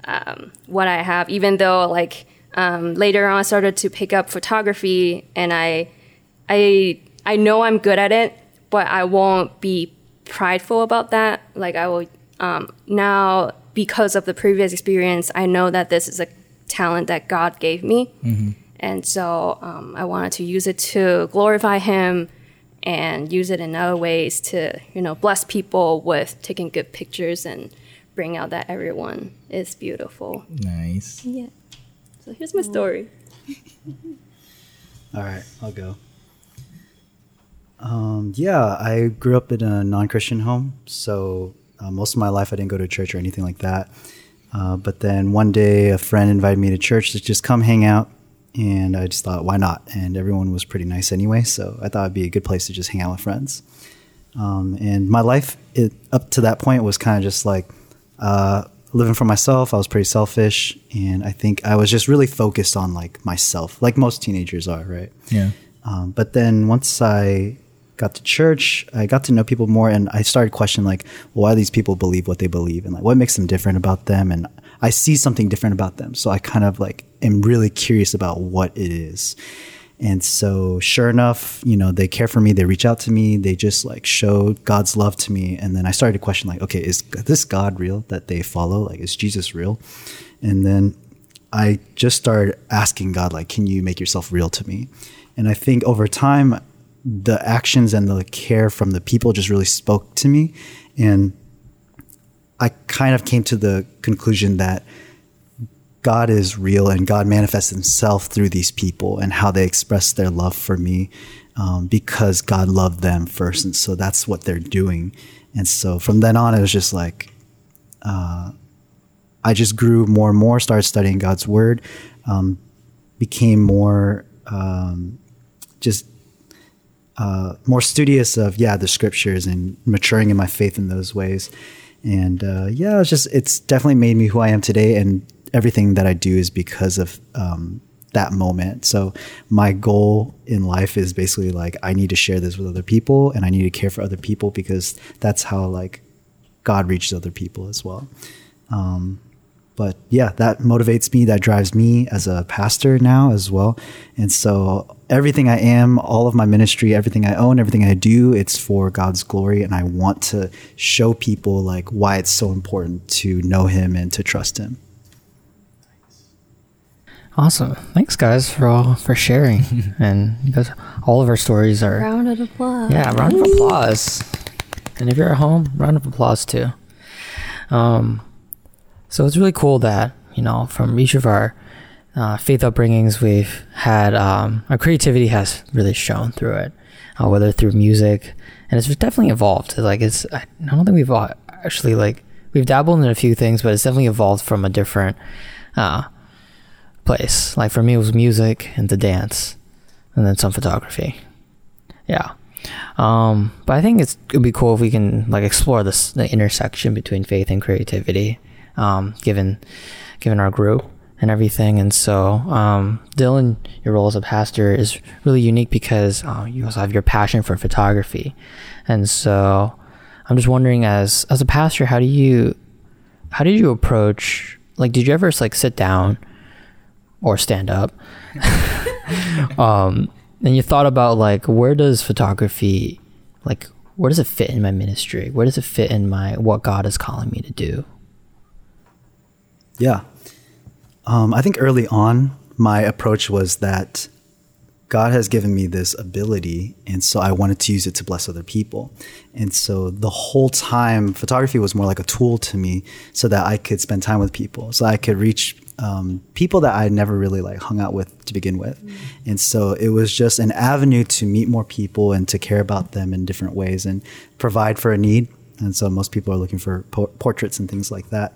um, what I have, even though like um, later on I started to pick up photography and I, I, I know I'm good at it, but I won't be prideful about that. Like I will um, now because of the previous experience, I know that this is a talent that God gave me, and so um, I wanted to use it to glorify Him and use it in other ways to you know bless people with taking good pictures and bring out that everyone is beautiful. Nice. Yeah. So here's my story. All right, I'll go. Um, yeah, I grew up in a non-Christian home, so uh, most of my life I didn't go to church or anything like that. Uh, but then one day, a friend invited me to church to just come hang out, and I just thought, why not? And everyone was pretty nice anyway, so I thought it'd be a good place to just hang out with friends. Um, and my life it, up to that point was kind of just like uh, living for myself. I was pretty selfish, and I think I was just really focused on like myself, like most teenagers are, right? Yeah. Um, but then once I got to church, I got to know people more, and I started questioning like, well, why these people believe what they believe, and like what makes them different about them, and I see something different about them, so I kind of like am really curious about what it is. And so, sure enough, you know, they care for me. They reach out to me. They just like show God's love to me. And then I started to question, like, okay, is this God real that they follow? Like, is Jesus real? And then I just started asking God, like, can you make yourself real to me? And I think over time, the actions and the care from the people just really spoke to me. And I kind of came to the conclusion that God is real and God manifests himself through these people and how they express their love for me um, because God loved them first. And so that's what they're doing. And so from then on, it was just like, uh, I just grew more and more, started studying God's word, um, became more um, just uh, more studious of yeah the scriptures and maturing in my faith in those ways. And uh, yeah, it's just it's definitely made me who I am today, and everything that I do is because of um, that moment. So my goal in life is basically like I need to share this with other people, and I need to care for other people because that's how like God reaches other people as well. Um, but yeah, that motivates me. That drives me as a pastor now as well. And so everything I am, all of my ministry, everything I own, everything I do, it's for God's glory. And I want to show people like why it's so important to know Him and to trust Him. Awesome. Thanks, guys, for all for sharing. and because all of our stories are Round of applause. yeah, round of applause. And if you're at home, round of applause too. Um, so it's really cool that you know from each of our uh, faith upbringings, we've had um, our creativity has really shown through it, uh, whether through music, and it's definitely evolved. Like it's, I don't think we've uh, actually like we've dabbled in a few things, but it's definitely evolved from a different uh, place. Like for me, it was music and the dance, and then some photography. Yeah. Um, but I think it's it'd be cool if we can like explore this the intersection between faith and creativity, um, given given our group and everything. And so, um, Dillon, your role as a pastor is really unique because uh, you also have your passion for photography, and so I'm just wondering, as as a pastor, how do you how did you approach? Like, did you ever like sit down or stand up? um, and you thought about like where does photography like where does it fit in my ministry where does it fit in my what god is calling me to do Yeah. Um, I think early on, my approach was that God has given me this ability, and so I wanted to use it to bless other people. And so the whole time, photography was more like a tool to me so that I could spend time with people, so I could reach um, people that I never really like hung out with to begin with. And so it was just an avenue to meet more people and to care about them in different ways and provide for a need. And so most people are looking for po- portraits and things like that.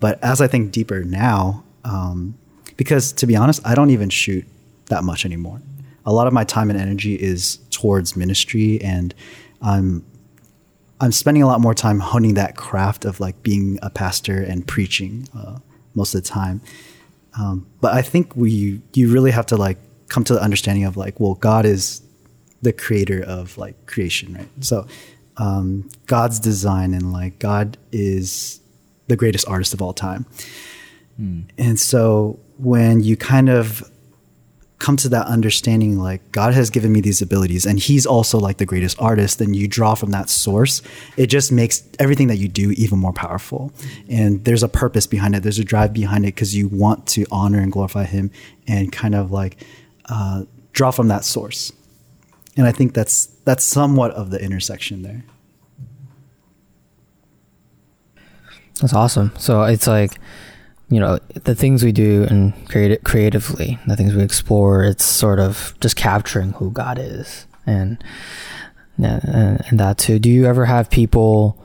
But as I think deeper now, um, because to be honest, I don't even shoot that much anymore. A lot of my time and energy is towards ministry, and I'm I'm spending a lot more time honing that craft of like being a pastor and preaching uh, most of the time. Um, but I think we you really have to like come to the understanding of like, well, God is the creator of like creation, right? So um, God's design and like God is the greatest artist of all time. And so when you kind of come to that understanding like God has given me these abilities and he's also like the greatest artist and you draw from that source. It just makes everything that you do even more powerful. And there's a purpose behind it. There's a drive behind it because you want to honor and glorify him and kind of like uh, draw from that source. And I think that's that's somewhat of the intersection there That's awesome. So it's like, you know, the things we do and create it creatively, the things we explore, it's sort of just capturing who God is and and, and that too. Do you ever have people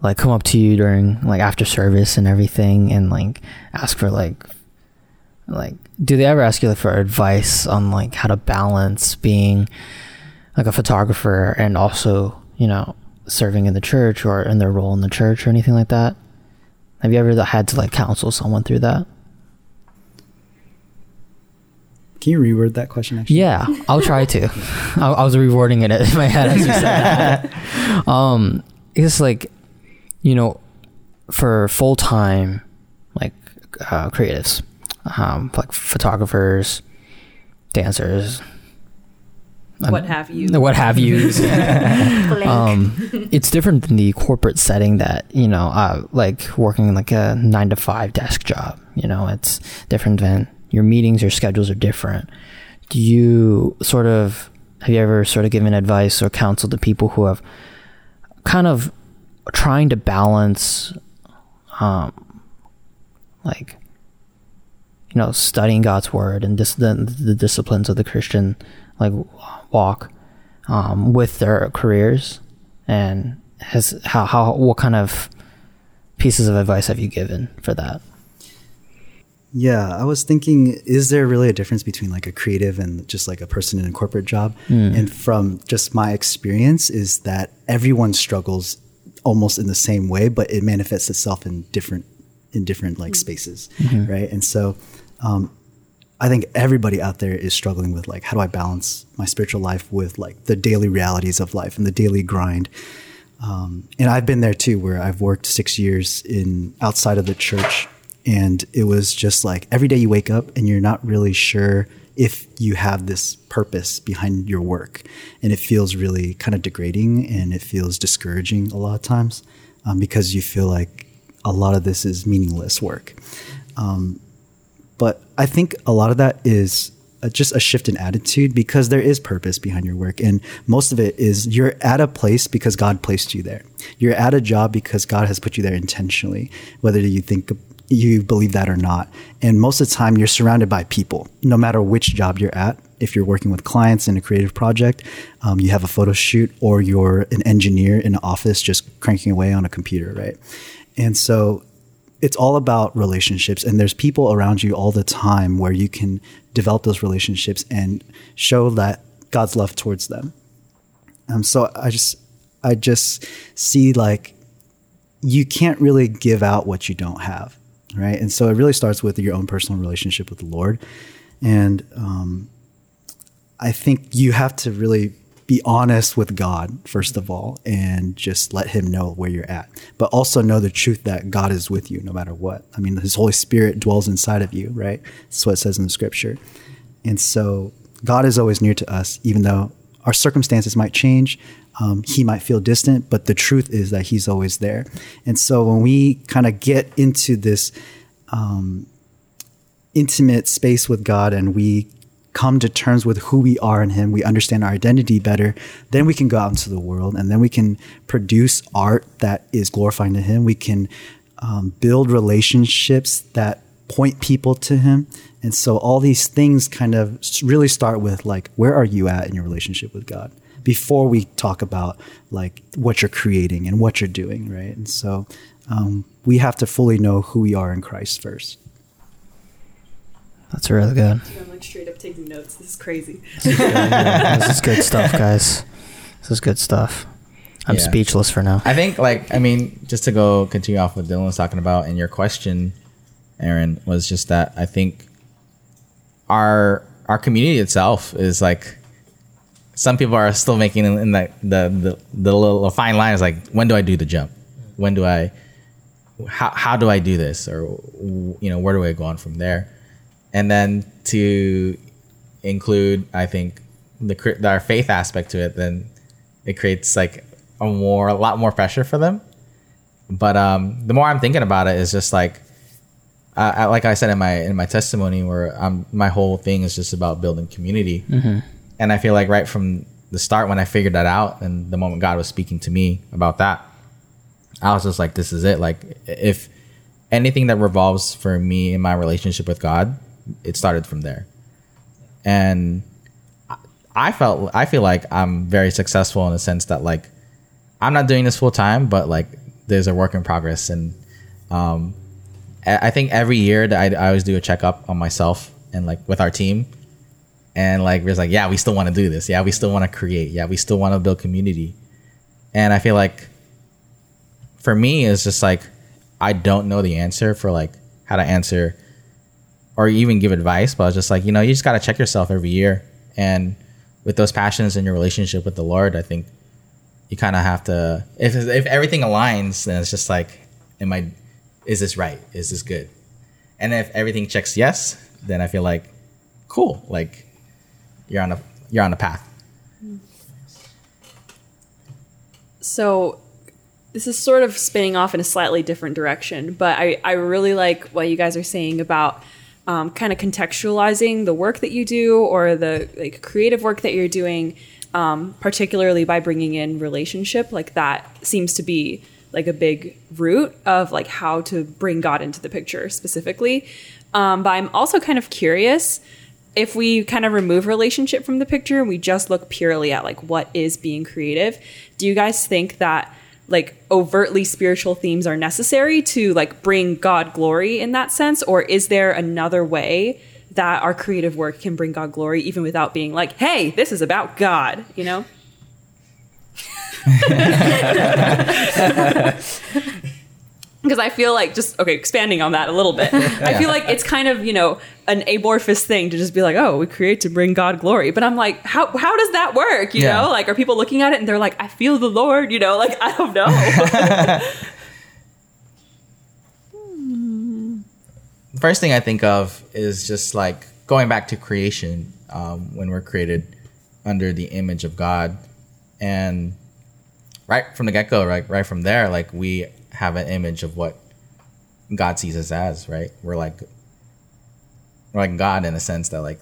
like come up to you during like after service and everything and like ask for like like do they ever ask you for advice on like how to balance being like a photographer and also, you know, serving in the church or in their role in the church or anything like that? Have you ever had to like counsel someone through that? can you reword that question actually Yeah, I'll try to. I, I was rewording it in my head as you said that. um, it's like, you know, for full time, like uh, creatives, um, like photographers, dancers, what have you? what have you. Um, it's different than the corporate setting that you know, uh, like working like a nine to five desk job. You know, it's different than your meetings. Your schedules are different. Do you sort of have you ever sort of given advice or counsel to people who have kind of trying to balance, um, like you know, studying God's word and dis- the, the disciplines of the Christian like walk um, with their careers and has how how what kind of pieces of advice have you given for that? Yeah, I was thinking, is there really a difference between like a creative and just like a person in a corporate job? And from just my experience, is that everyone struggles almost in the same way, but it manifests itself in different in different like spaces, right? And so, um, I think everybody out there is struggling with like, how do I balance my spiritual life with like the daily realities of life and the daily grind? Um, and I've been there too, where I've worked six years in outside of the church, and it was just like every day you wake up and you're not really sure if you have this purpose behind your work, and it feels really kind of degrading and it feels discouraging a lot of times um, because you feel like a lot of this is meaningless work. Um, but I think a lot of that is a, just a shift in attitude because there is purpose behind your work. And most of it is you're at a place because God placed you there. You're at a job because God has put you there intentionally, whether you think you believe that or not. And most of the time, you're surrounded by people, no matter which job you're at. If you're working with clients in a creative project, um, you have a photo shoot, or you're an engineer in an office just cranking away on a computer, right? And so it's all about relationships and there's people around you all the time where you can develop those relationships and show that God's love towards them. Um, so I just I just see like you can't really give out what you don't have, right? And so it really starts with your own personal relationship with the Lord, and um, I think you have to really be honest with God first of all, and just let Him know where you're at, but also know the truth that God is with you no matter what. I mean, His Holy Spirit dwells inside of you, right? That's what it says in the Scripture, and so God is always near to us, even though our circumstances might change. Um, he might feel distant, but the truth is that he's always there. And so when we kind of get into this um, intimate space with God and we come to terms with who we are in him, we understand our identity better, then we can go out into the world and then we can produce art that is glorifying to him. We can um, build relationships that point people to him. And so all these things kind of really start with like, where are you at in your relationship with God? Before we talk about like what you're creating and what you're doing, right? And so um, we have to fully know who we are in Christ first. That's really good. I'm like straight up taking notes. This is crazy. this is good stuff, guys. This is good stuff. I'm Yeah. speechless for now. I think like I mean, just to go continue off what Dillon was talking about, and your question, Aaron, was just that I think our our community itself is like some people are still making in, in the, the the the little fine line is like when do I do the jump? When do I how how do I do this or you know where do I go on from there? And then to include I think the our faith aspect to it, then it creates like a more a lot more pressure for them. But um, the more I'm thinking about it, is just like, I, I, like I said in my in my testimony, where I'm my whole thing is just about building community, and I feel like right from the start when I figured that out, and the moment God was speaking to me about that, I was just like, this is it. Like if anything that revolves for me in my relationship with God, it started from there, and I felt I feel like I'm very successful in the sense that like I'm not doing this full time, but like there's a work in progress, and um, I think every year that I, I always do a checkup on myself and like with our team, and like we're like, yeah, we still want to do this, yeah, we still want to create, yeah, we still want to build community, and I feel like for me it's just like I don't know the answer for like how to answer or even give advice, but I was just like, you know, you just got to check yourself every year. And with those passions in your relationship with the Lord, I think you kind of have to, if, if everything aligns, then it's just like, am I, is this right? Is this good? And if everything checks yes, then I feel like, cool, like you're on a, you're on a path. So this is sort of spinning off in a slightly different direction, but I, I really like what you guys are saying about um, kind of contextualizing the work that you do or the like creative work that you're doing, um, particularly by bringing in relationship. Like that seems to be like a big root of like how to bring God into the picture specifically. Um, but I'm also kind of curious if we kind of remove relationship from the picture and we just look purely at like what is being creative. Do you guys think that? Like overtly spiritual themes are necessary to like bring God glory in that sense? Or is there another way that our creative work can bring God glory even without being like hey this is about God you know because I feel like just okay, expanding on that a little bit. I feel like it's kind of you know an amorphous thing to just be like, oh, we create to bring God glory. But I'm like, how how does that work? You Yeah. know, like are people looking at it and they're like, I feel the Lord. You know, like I don't know. first thing I think of is just like going back to creation um, when we're created under the image of God, and right from the get go, right, right from there, like we have an image of what God sees us as, right? We're like we're like God in a sense that like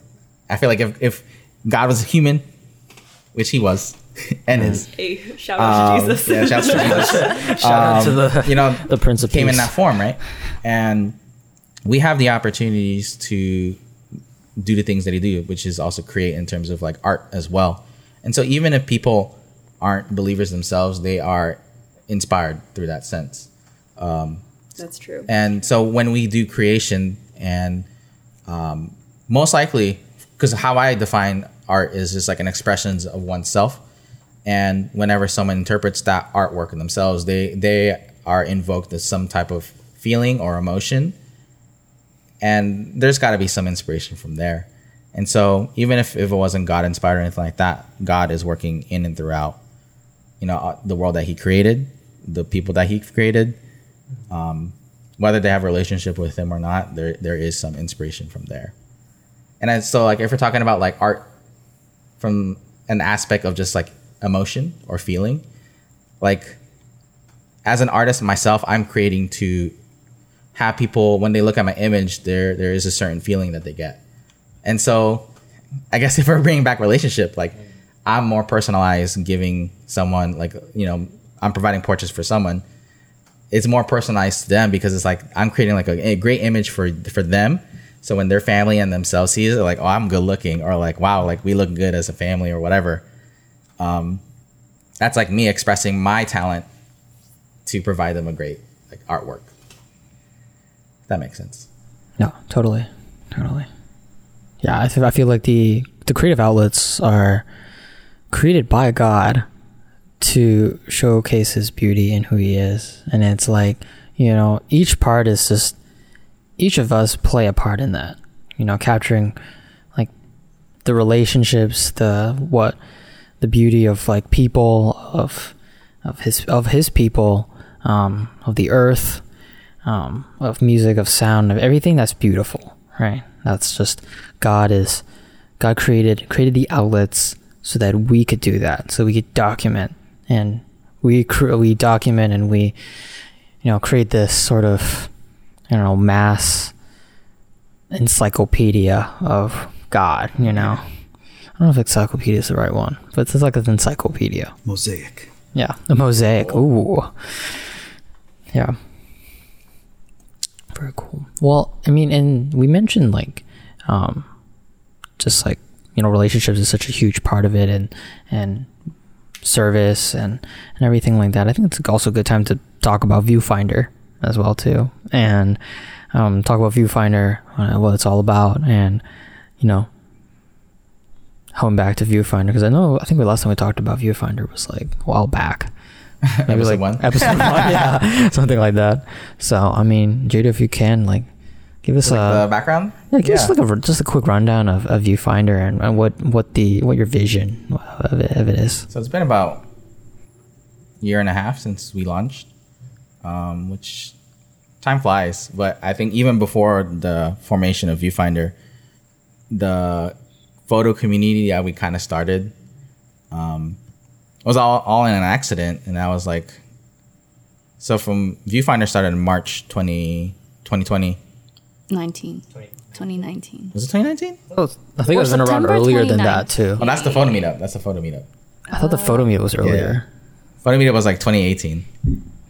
I feel like if if God was human, which he was and is, hey, shout out um, to Jesus. yeah, shouts to Jesus. Shout out to the you know the Prince of came in that form, right? And we have the opportunities to do the things that he do, which is also create in terms of like art as well. And so even if people aren't believers themselves, they are inspired through that sense. That's true. And so when we do creation, and um, most likely, because how I define art is just like an expressions of oneself. And whenever someone interprets that artwork in themselves, they they are invoked as some type of feeling or emotion. And there's got to be some inspiration from there. And so even if, if it wasn't God inspired or anything like that, God is working in and throughout, you know, uh, the world that He created, the people that He created, um, whether they have a relationship with him or not, there there is some inspiration from there. And then, so like if we're talking about like art from an aspect of just like emotion or feeling, like as an artist myself, I'm creating to have people when they look at my image, there there is a certain feeling that they get. And so I guess if we're bringing back relationship, like I'm more personalized giving someone like you know I'm providing portraits for someone it's more personalized to them because it's like I'm creating like a, a great image for for them. So when their family and themselves sees it, like, oh, I'm good looking, or like, wow, like we look good as a family, or whatever. Um, that's like me expressing my talent to provide them a great like artwork. That makes sense. No, totally, totally. Yeah, I, th- I feel like the the creative outlets are created by God to showcase His beauty and who He is, and it's like you know each part is just each of us play a part in that. You know, capturing like the relationships, the what the beauty of like people of of his of his people um, of the earth um, of music of sound of everything that's beautiful right that's just god is god created created the outlets so that we could do that so we could document and we cr- we document and we you know create this sort of i don't know mass encyclopedia of god you know i don't know if encyclopedia is the right one but it's like an encyclopedia Mosaic. yeah, the mosaic. Ooh. Yeah. Very cool. Well, I mean, and we mentioned like, um, just like you know, relationships is such a huge part of it, and and service and and everything like that. I think it's also a good time to talk about Viewfinder as well too, and um, talk about Viewfinder, uh, what it's all about, and you know, home back to Viewfinder because I know I think the last time we talked about Viewfinder was like a while back. Maybe Episode like one? Episode one, yeah, something like that. So I mean, Jada, if you can, like, give us Like a the background. yeah, give us like a just a quick rundown of, of Viewfinder and, and what what the what your vision of it, of it is. So it's been about a year and a half since we launched, um, which time flies. But I think even before the formation of Viewfinder, the photo community that we kind of started um, was all, all in an accident. And I was like, so from Viewfinder started in March 20, 2020. 19. 2019. Was it 2019? Oh, I think it Or was been around September earlier than that too. Oh, that's the photo meetup. That's the photo meetup. I thought the photo meetup was earlier. Photo meetup was like 2018,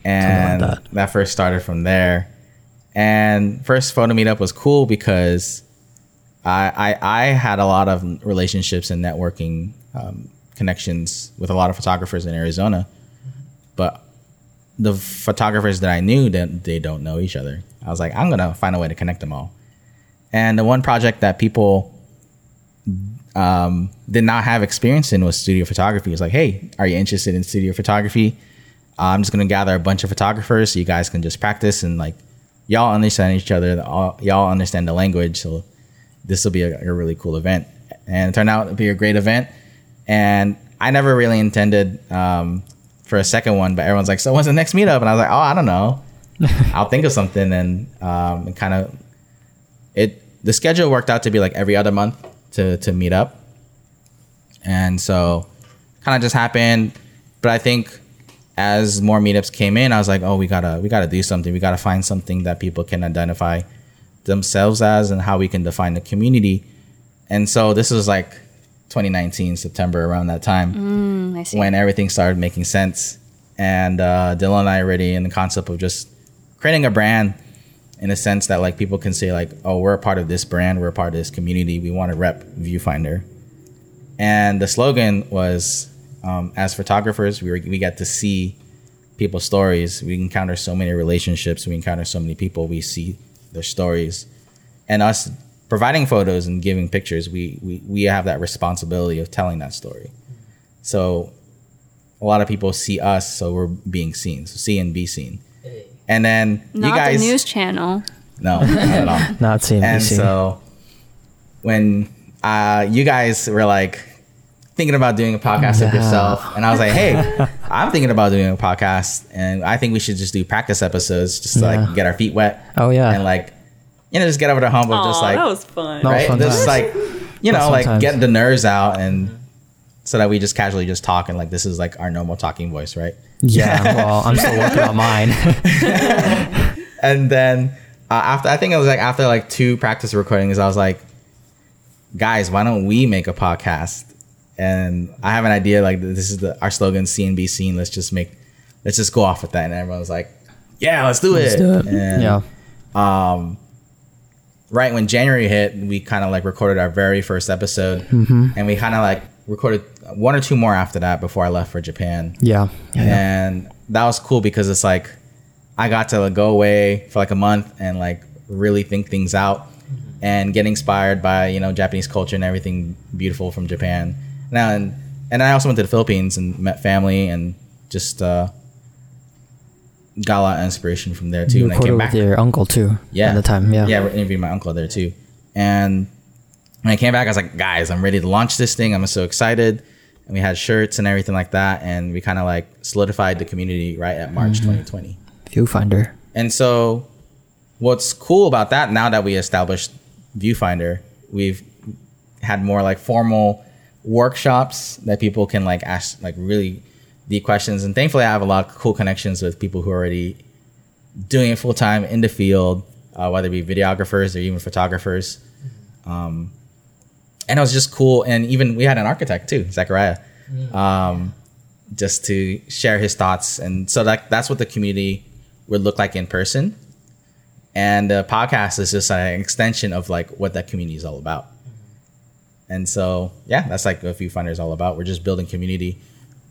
and that. that. first started from there. And first photo meetup was cool because I I, I had a lot of relationships and networking um, connections with a lot of photographers in Arizona, but the photographers that I knew that they don't know each other. I was like, I'm gonna find a way to connect them all. And the one project that people um, did not have experience in was studio photography. It's like, hey, are you interested in studio photography? Uh, I'm just gonna gather a bunch of photographers so you guys can just practice and like y'all understand each other. all- Y'all understand the language, so this will be a, a really cool event. And it turned out to be a great event. And I never really intended um, for a second one, but everyone's like, so when's the next meetup? And I was like, oh, I don't know. I'll think of something. And um, kind of it the schedule worked out to be like every other month to to meet up and so kind of just happened but i think as more meetups came in i was like oh we gotta we gotta do something we gotta find something that people can identify themselves as and how we can define the community and so this was like 2019 september around that time Mm, I see. when everything started making sense. And uh, Dillon and I already in the concept of just creating a brand in a sense that like people can say like, oh, we're a part of this brand, we're a part of this community, we want to rep Viewfinder. And the slogan was, um, as photographers, we were, we get to see people's stories. We encounter so many relationships. We encounter so many people. We see their stories, and us providing photos and giving pictures. We we we have that responsibility of telling that story. So a lot of people see us, so we're being seen. So see and be seen. And then Not you guys, the news channel. no, not at all. Not CNBC. And so when uh, you guys were like thinking about doing a podcast with Yeah. yourself, and I was like, hey, I'm thinking about doing a podcast, and I think we should just do practice episodes just to Yeah. like get our feet wet. Oh, yeah. and like you know just get over the hump of just like that was fun. No. right, fun just times. like you know like times. get the nerves out and. So that we just casually just talk and like this is like our normal talking voice, right? yeah, well, I'm still working on mine. and then uh, after I think it was like after like two practice recordings, I was like, guys, why don't we make a podcast? And I have an idea like this is the our slogan CNB scene. Let's just make let's just go off with that. And everyone was like, yeah, let's do it. Let's do it. And, yeah. um, right when January hit, we kind of like recorded our very first episode, Mm-hmm. and we kind of like recorded one or two more after that before I left for Japan Yeah. Yeah. and that was cool because it's like I got to go away for like a month and like really think things out and get inspired by you know Japanese culture and everything beautiful from Japan. Now and and I also went to the Philippines and met family and just uh, got a lot of inspiration from there too. You and I came back. with your uncle too. Yeah. At the time. Yeah. Yeah, I interviewed my uncle there too. And when I came back, I was like, guys, I'm ready to launch this thing. I'm so excited. and we had shirts and everything like that, and we kind of like solidified the community right at March 2020. Viewfinder. And so, what's cool about that now that we established Viewfinder, we've had more like formal workshops that people can like ask like really deep questions. And thankfully, I have a lot of cool connections with people who are already doing it full time in the field, uh, whether it be videographers or even photographers. Um, and it was just cool. And even we had an architect too, Zachariah, um, just to share his thoughts. And so that that's what the community would look like in person. And the podcast is just an extension of like what that community is all about. And so, yeah, that's like what Viewfinder is all about. We're just building community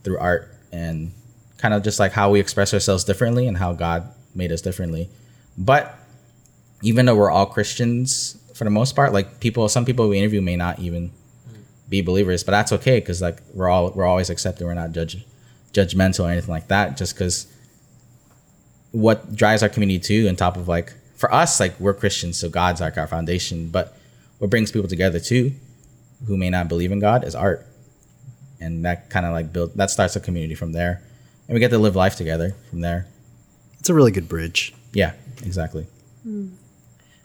through art and kind of just like how we express ourselves differently and how God made us differently. But even though we're all Christians for the most part, like people, some people we interview may not even be believers, but that's okay because like we're all we're always accepting. We're not judge judgmental or anything like that. Just because what drives our community too, on top of like for us, like we're Christians, so God's like our foundation. But what brings people together too, who may not believe in God, is art, and that kind of like build that starts a community from there, and we get to live life together from there. It's a really good bridge. Yeah, exactly. Hmm.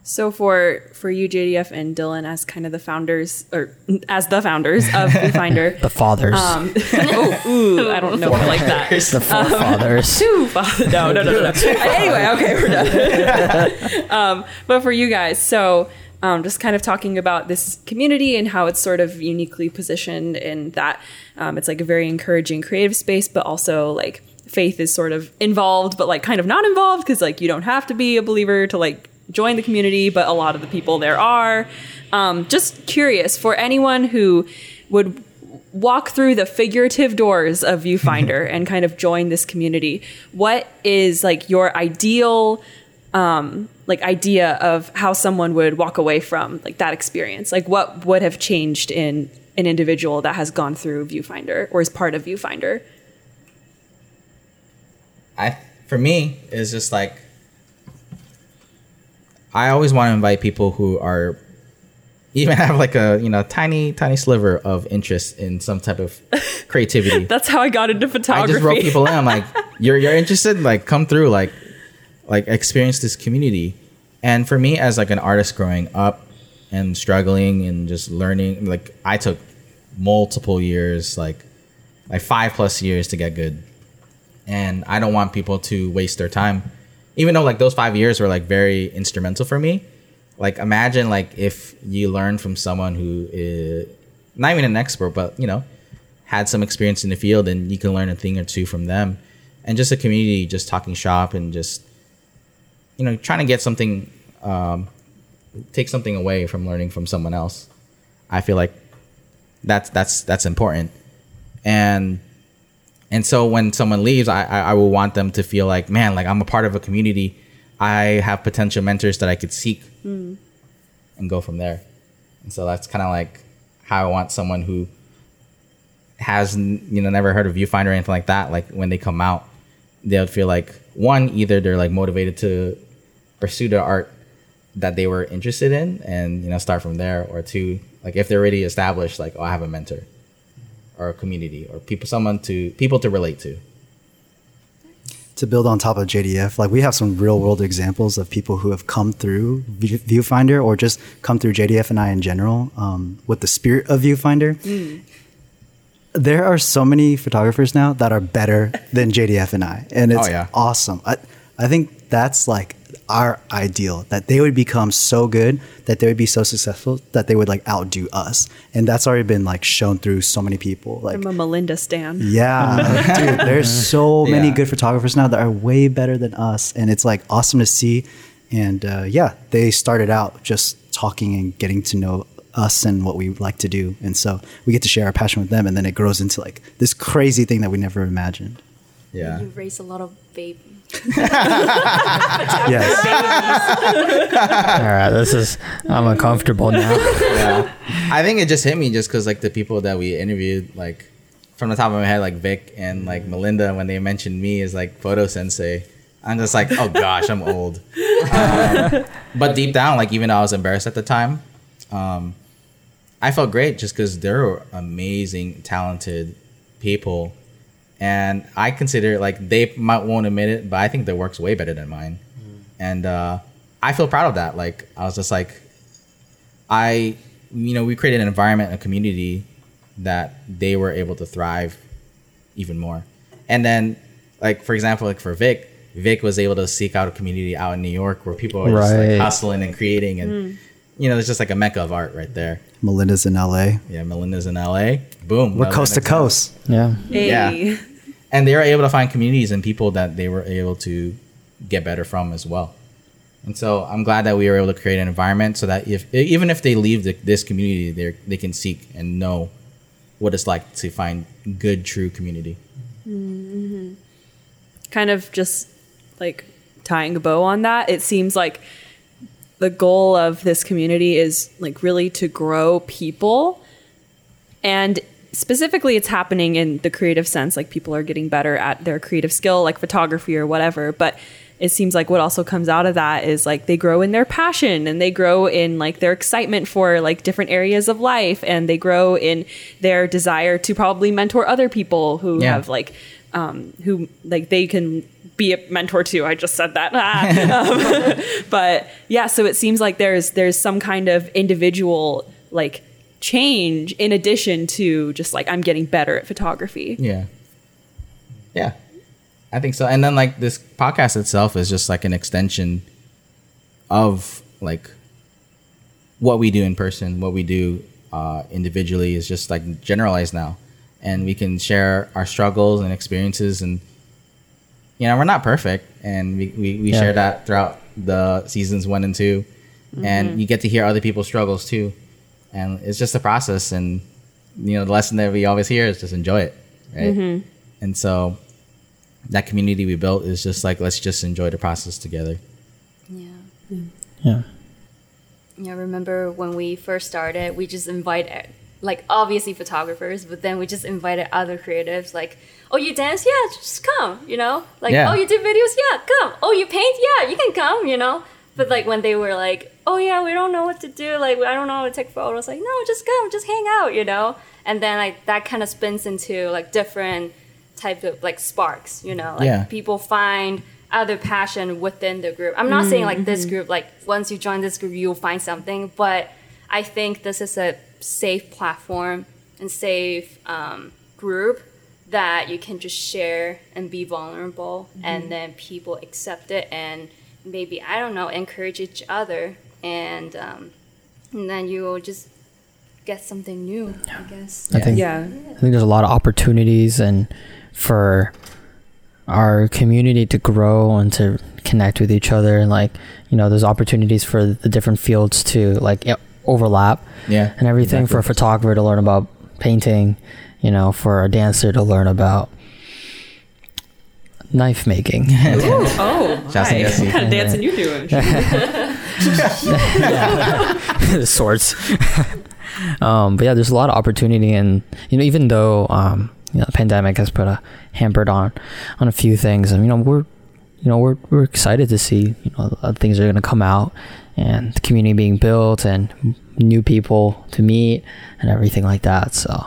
So for for you, JDF and Dillon, as kind of the founders or as the founders of Viewfinder, The fathers. um, oh, ooh, I don't know if I like that. the forefathers. Two fa- no, no, no, no, no. anyway, okay, we're done. um, but for you guys, so um, just kind of talking about this community and how it's sort of uniquely positioned in that um, it's like a very encouraging creative space, but also like faith is sort of involved, but like kind of not involved because like you don't have to be a believer to like join the community, but a lot of the people there are. Um, just curious for anyone who would walk through the figurative doors of Viewfinder and kind of join this community. What is like your ideal um like idea of how someone would walk away from like that experience? Like what would have changed in an individual that has gone through Viewfinder or is part of Viewfinder? I for me it's just like I always want to invite people who are even have like a you know tiny tiny sliver of interest in some type of creativity. That's how I got into photography. I just wrote people in. I'm like, you're you're interested? Like, come through. Like, like experience this community. And for me, as like an artist growing up and struggling and just learning, like I took multiple years, like like five plus years to get good. And I don't want people to waste their time, even though like those five years were like very instrumental for me. Like imagine like if you learn from someone who is not even an expert, but you know, had some experience in the field and you can learn a thing or two from them and just a community just talking shop and just you know trying to get something um, take something away from learning from someone else i feel like that's that's that's important and and so when someone leaves I, I i will want them to feel like man like i'm a part of a community. I have potential mentors that i could seek hmm. and go from there. And so that's kind of like how i want someone who has you know never heard of viewfinder or anything like that like when they come out they would feel like one either they're like motivated to pursue the art that they were interested in and you know start from there or two like if they're already established like oh i have a mentor or a community or people someone to people to relate to to build on top of JDF, like we have some real world examples of people who have come through Viewfinder or just come through JDF and I in general um, with the spirit of Viewfinder. There are so many photographers now that are better than JDF and I, and it's Oh, yeah. awesome. I, I think that's like our ideal that they would become so good that they would be so successful that they would like outdo us, and that's already been like shown through so many people. Like I'm a Melinda stan. yeah, dude, there's so many Yeah. good photographers now that are way better than us, and it's like awesome to see. And uh, yeah, they started out just talking and getting to know us and what we like to do, and so we get to share our passion with them, and then it grows into like this crazy thing that we never imagined. yeah You raise a lot of babies. Yes, All right, this is I'm uncomfortable now. yeah. I think it just hit me just because like the people that we interviewed like from the top of my head like vic and like melinda when they mentioned me as like photo sensei i'm just like oh gosh i'm old. Um, but deep down like even though i was embarrassed at the time um, i felt great just because they're amazing talented people, and I consider like they might won't admit it, but I think their work's way better than mine, and uh, I feel proud of that. Like I was just like, I, you know, we created an environment, a community that they were able to thrive even more, and then like for example, like for Vic, Vic was able to seek out a community out in New York where people are just Right. like hustling and creating and. You know, it's just like a mecca of art right there. Melinda's in LA. Yeah, Melinda's in LA. Boom. We're coast to example. coast. Yeah. Hey. Yeah. And they were able to find communities and people that they were able to get better from as well. And so I'm glad that we were able to create an environment so that if even if they leave the, this community, they they can seek and know what it's like to find good, true community. Mm-hmm. kind of just like tying a bow on that, it seems like the goal of this community is like really to grow people. And specifically, it's happening in the creative sense, like people are getting better at their creative skill, like photography or whatever. But it seems like what also comes out of that is like they grow in their passion and they grow in like their excitement for like different areas of life and they grow in their desire to probably mentor other people who Yeah. have like um, who like they can be a mentor to. I just said that, Ah. Um, but yeah. So it seems like there's there's some kind of individual like change in addition to just like I'm getting better at photography. Yeah. Yeah. I think so. And then like this podcast itself is just like an extension of like what we do in person, what we do uh, individually is just like generalized now. And we can share our struggles and experiences and you know, we're not perfect and we, we, we Yeah. share that throughout the seasons one and 2 And you get to hear other people's struggles too. And it's just a process and you know, the lesson that we always hear is just enjoy it. Right. Mm-hmm. And so that community we built is just like let's just enjoy the process together. Yeah. Yeah. Yeah, I remember when we first started, we just invited, like, obviously photographers, but then we just invited other creatives, like, oh, you dance? Yeah, just come, you know? Like, Yeah. oh, you do videos? Yeah, come. Oh, you paint? Yeah, you can come, you know? But, like, when they were like, oh, yeah, we don't know what to do, like, I don't know how to take photos, like, no, just come, just hang out, you know? And then, like, that kind of spins into, like, different type of, like, sparks, you know? Like, Yeah. people find other passion within the group. I'm not saying mm, like this mm-hmm. group, like once you join this group, you'll find something, but I think this is a safe platform and safe um, group that you can just share and be vulnerable, and mm-hmm. then people accept it and maybe I don't know encourage each other, and um, and then you will just get something new. I guess. I think Yeah. I think there's a lot of opportunities and for our community to grow and to connect with each other and like you know there's opportunities for the different fields to like overlap Yeah. and everything for a photographer to learn about painting you know for a dancer to learn about knife making Oh, Shouts to hi. Jesse. what kind of dancing you doing? sorts. um, but yeah, there's a lot of opportunity, and you know, even though um, you know, the pandemic has put a hampered on on a few things, and you know, we're you know we're we're excited to see you know uh, things are going to come out and the community being built and new people to meet and everything like that. So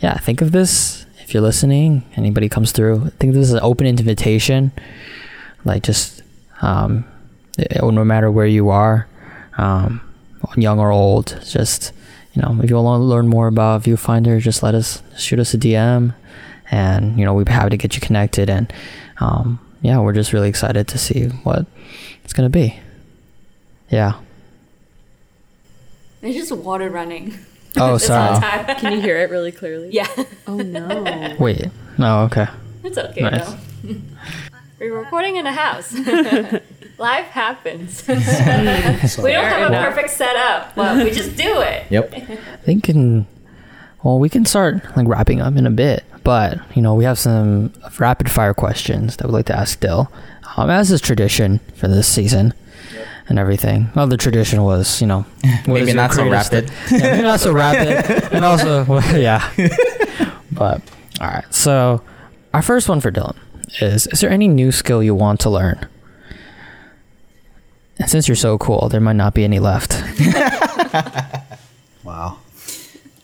yeah, think of this if you're listening. Anybody comes through, I think this is an open invitation. Like just um, eh, no matter where you are, um, young or old, just you know, if you want to learn more about Viewfinder, just let us shoot us a DM, and you know, we'd be happy to get you connected. And um, yeah, we're just really excited to see what it's gonna be. Yeah. There's just water running. Oh, This whole sorry. time. Can you hear it really clearly? yeah. Oh no. Wait. No. Okay. It's okay Nice. though. We're recording in a house. Life happens. we don't have a enough. perfect setup, but we just do it. Yep. I think in well, we can start like wrapping up in a bit, but you know, we have some rapid fire questions that we'd like to ask Dill, um, as is tradition for this season. And everything. Well, the tradition was, you know, Maybe not so rapid. yeah, maybe not so rapid, and also, well, yeah. But all right, so our first one for Dillon is: Is there any new skill you want to learn? And since you're so cool, there might not be any left.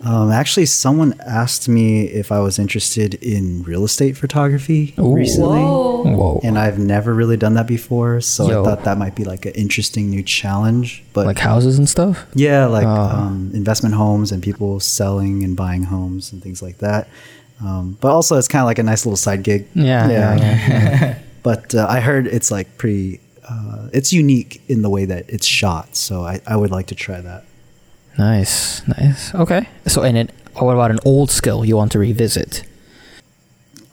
Wow. Um, actually, someone asked me if I was interested in real estate photography recently. Whoa. And I've never really done that before, so Yo. I thought that might be like an interesting new challenge. But like houses and stuff? yeah, like Oh. um, investment homes and people selling and buying homes and things like that. Um, but also, it's kind of like a nice little side gig. Yeah, yeah, yeah, but uh, I heard it's like pretty. Uh, it's unique in the way that it's shot, so I, I would like to try that. Nice, nice. Okay. So, and it, what about an old skill you want to revisit?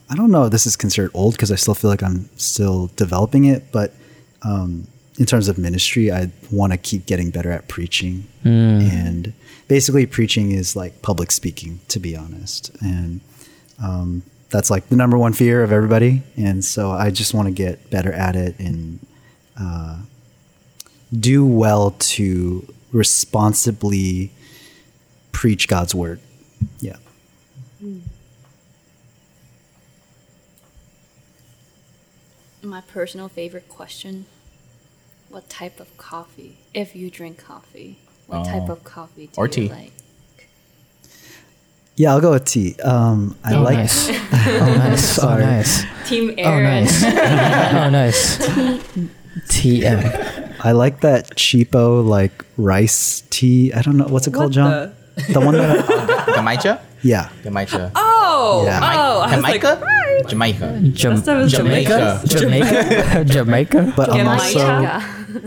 I don't know if this is considered old because I still feel like I'm still developing it, but um, in terms of ministry, I want to keep getting better at preaching. And basically, preaching is like public speaking, to be honest. And um, that's like the number one fear of everybody. And so I just want to get better at it and uh, do well to responsibly preach God's word. Yeah. My personal favorite question What type of coffee, if you drink coffee, what type Oh. of coffee do Or you tea. like? Yeah, I'll go with tea. Um, I Oh, like nice. Oh, nice. Oh, nice. Team Oh, nice. oh, nice. TM. I like that cheapo like rice tea. I don't know what's it called, John. The, one that Jamaica? yeah. Jamaica. Oh, Yeah. oh, I like, Jamaica? Jamaica. Jam- Must Jamaica. Jamaica. Jamaica. But I'm also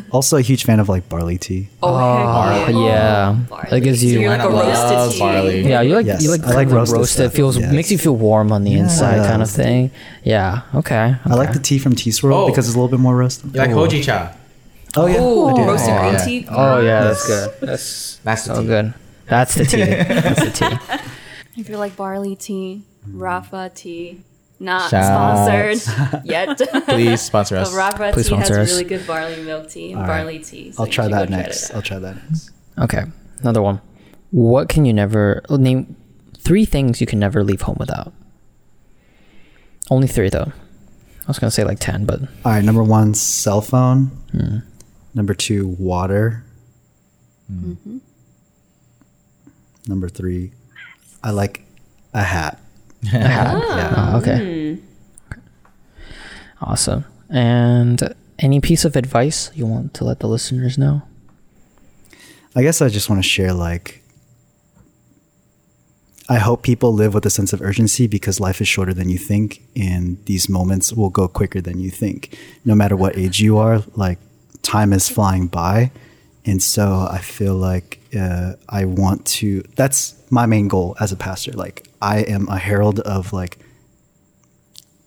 also a huge fan of like barley tea. oh, Oh, yeah. yeah. barley. That gives So you. you're like a I love roasted tea. barley. yeah, you like Yes, you like, I like the roasted roasted. stuff, Feels yes. makes you feel warm on the inside, kind of thing. Yeah. Okay. I like the tea from Tea Swirl Oh. because it's a little bit more roasted. You like hoji cha? Oh yeah, Ooh, roasted Oh, green yeah. tea. Oh yeah, that's Yes. good. That's That's so tea. good. That's the tea. That's the tea. If you like barley tea, Rafa tea, not Shouts. sponsored yet. Please sponsor us. But us. Rafa Please tea has sponsor us. really good barley milk tea and All right. barley tea. so I'll try that next. out. I'll try that next. Okay, another one. What can you never name? Three things you can never leave home without. Only three though. I was gonna say like ten, but All right, number one, cell phone. Hmm. Number two, water. Mm-hmm. Mm-hmm. Number three, I like a hat. A hat? Ah, yeah. oh, okay. Awesome. And any piece of advice you want to let the listeners know? I guess I just want to share like I hope people live with a sense of urgency because life is shorter than you think and these moments will go quicker than you think. No matter what age you are, like time is flying by. And so I feel like uh, I want to that's my main goal as a pastor. Like I am a herald of like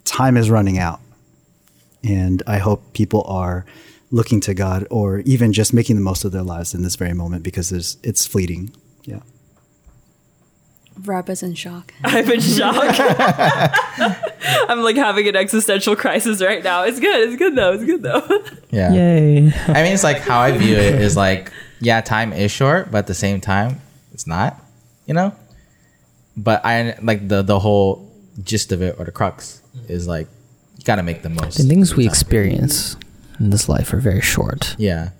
time is running out. And I hope people are looking to God or even just making the most of their lives in this very moment because it's fleeting. Yeah. Rafa's in shock. I'm in shock. I'm like having an existential crisis right now. It's good. It's good though. It's good though. Yeah. Yay. I mean, it's like how I view it is like, yeah, time is short, but at the same time, it's not, you know? But I like the the whole gist of it or the crux is like, you got to make the most. The things we experience in this life are very short. Yeah.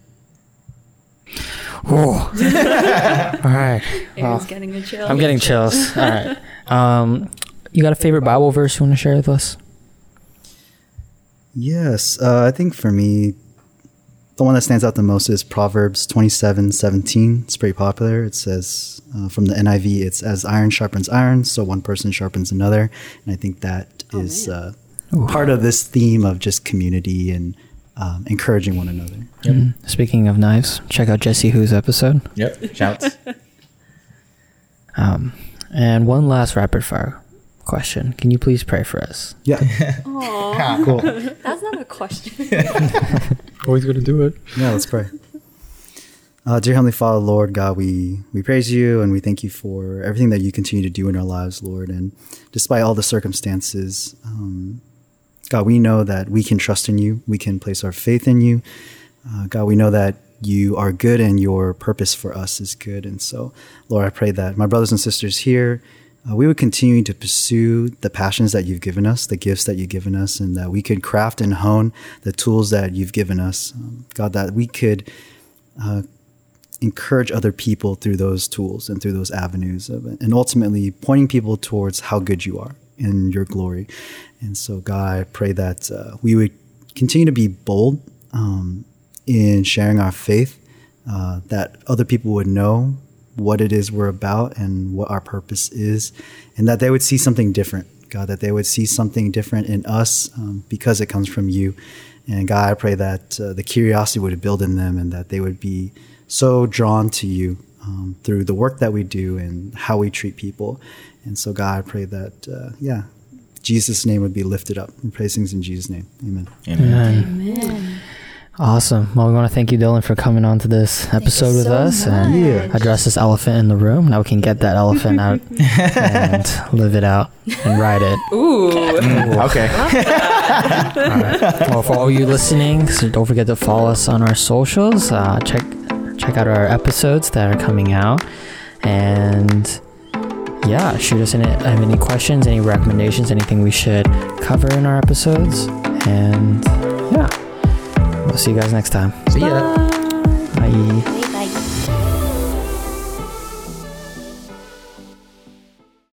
Oh, all right. Aaron's getting a chill. I'm getting chills. All right. Um, you got a favorite Bible verse you want to share with us? Yes. Uh, I think for me, the one that stands out the most is Proverbs 27 17. It's pretty popular. It says uh, from the NIV, it's as iron sharpens iron, so one person sharpens another. And I think that is uh, part of this theme of just community and um, encouraging one another. Mm. Speaking of knives, check out Jesse Who's episode. Yep. Shouts. Um, and one last rapid fire question. Can you please pray for us? Yeah. cool. That's not a question. Always gonna do it. Yeah, let's pray. Uh, dear Heavenly Father, Lord God, we, we praise you and we thank you for everything that you continue to do in our lives, Lord. And despite all the circumstances, um, God, we know that we can trust in you. We can place our faith in you. Uh, God, we know that you are good and your purpose for us is good. And so, Lord, I pray that my brothers and sisters here, uh, we would continue to pursue the passions that you've given us, the gifts that you've given us, and that we could craft and hone the tools that you've given us. Um, God, that we could uh, encourage other people through those tools and through those avenues of and ultimately pointing people towards how good you are in your glory. And so, God, I pray that uh, we would continue to be bold um, in sharing our faith, uh, that other people would know what it is we're about and what our purpose is, and that they would see something different. God, that they would see something different in us um, because it comes from you. And God, I pray that uh, the curiosity would build in them and that they would be so drawn to you um, through the work that we do and how we treat people. And so, God, I pray that, uh, yeah, Jesus' name would be lifted up. And praise things in Jesus' name. Amen. Amen. Amen. Awesome. Well, we want to thank you, Dillon, for coming on to this episode with so us and much. address this elephant in the room. Now we can get that elephant out and live it out and ride it. Ooh. Okay. All right. Well, for all you listening, so don't forget to follow us on our socials. Uh, check check out our episodes that are coming out, and yeah, shoot us any have any questions, any recommendations, anything we should cover in our episodes, and yeah, we'll see you guys next time. See ya. Bye.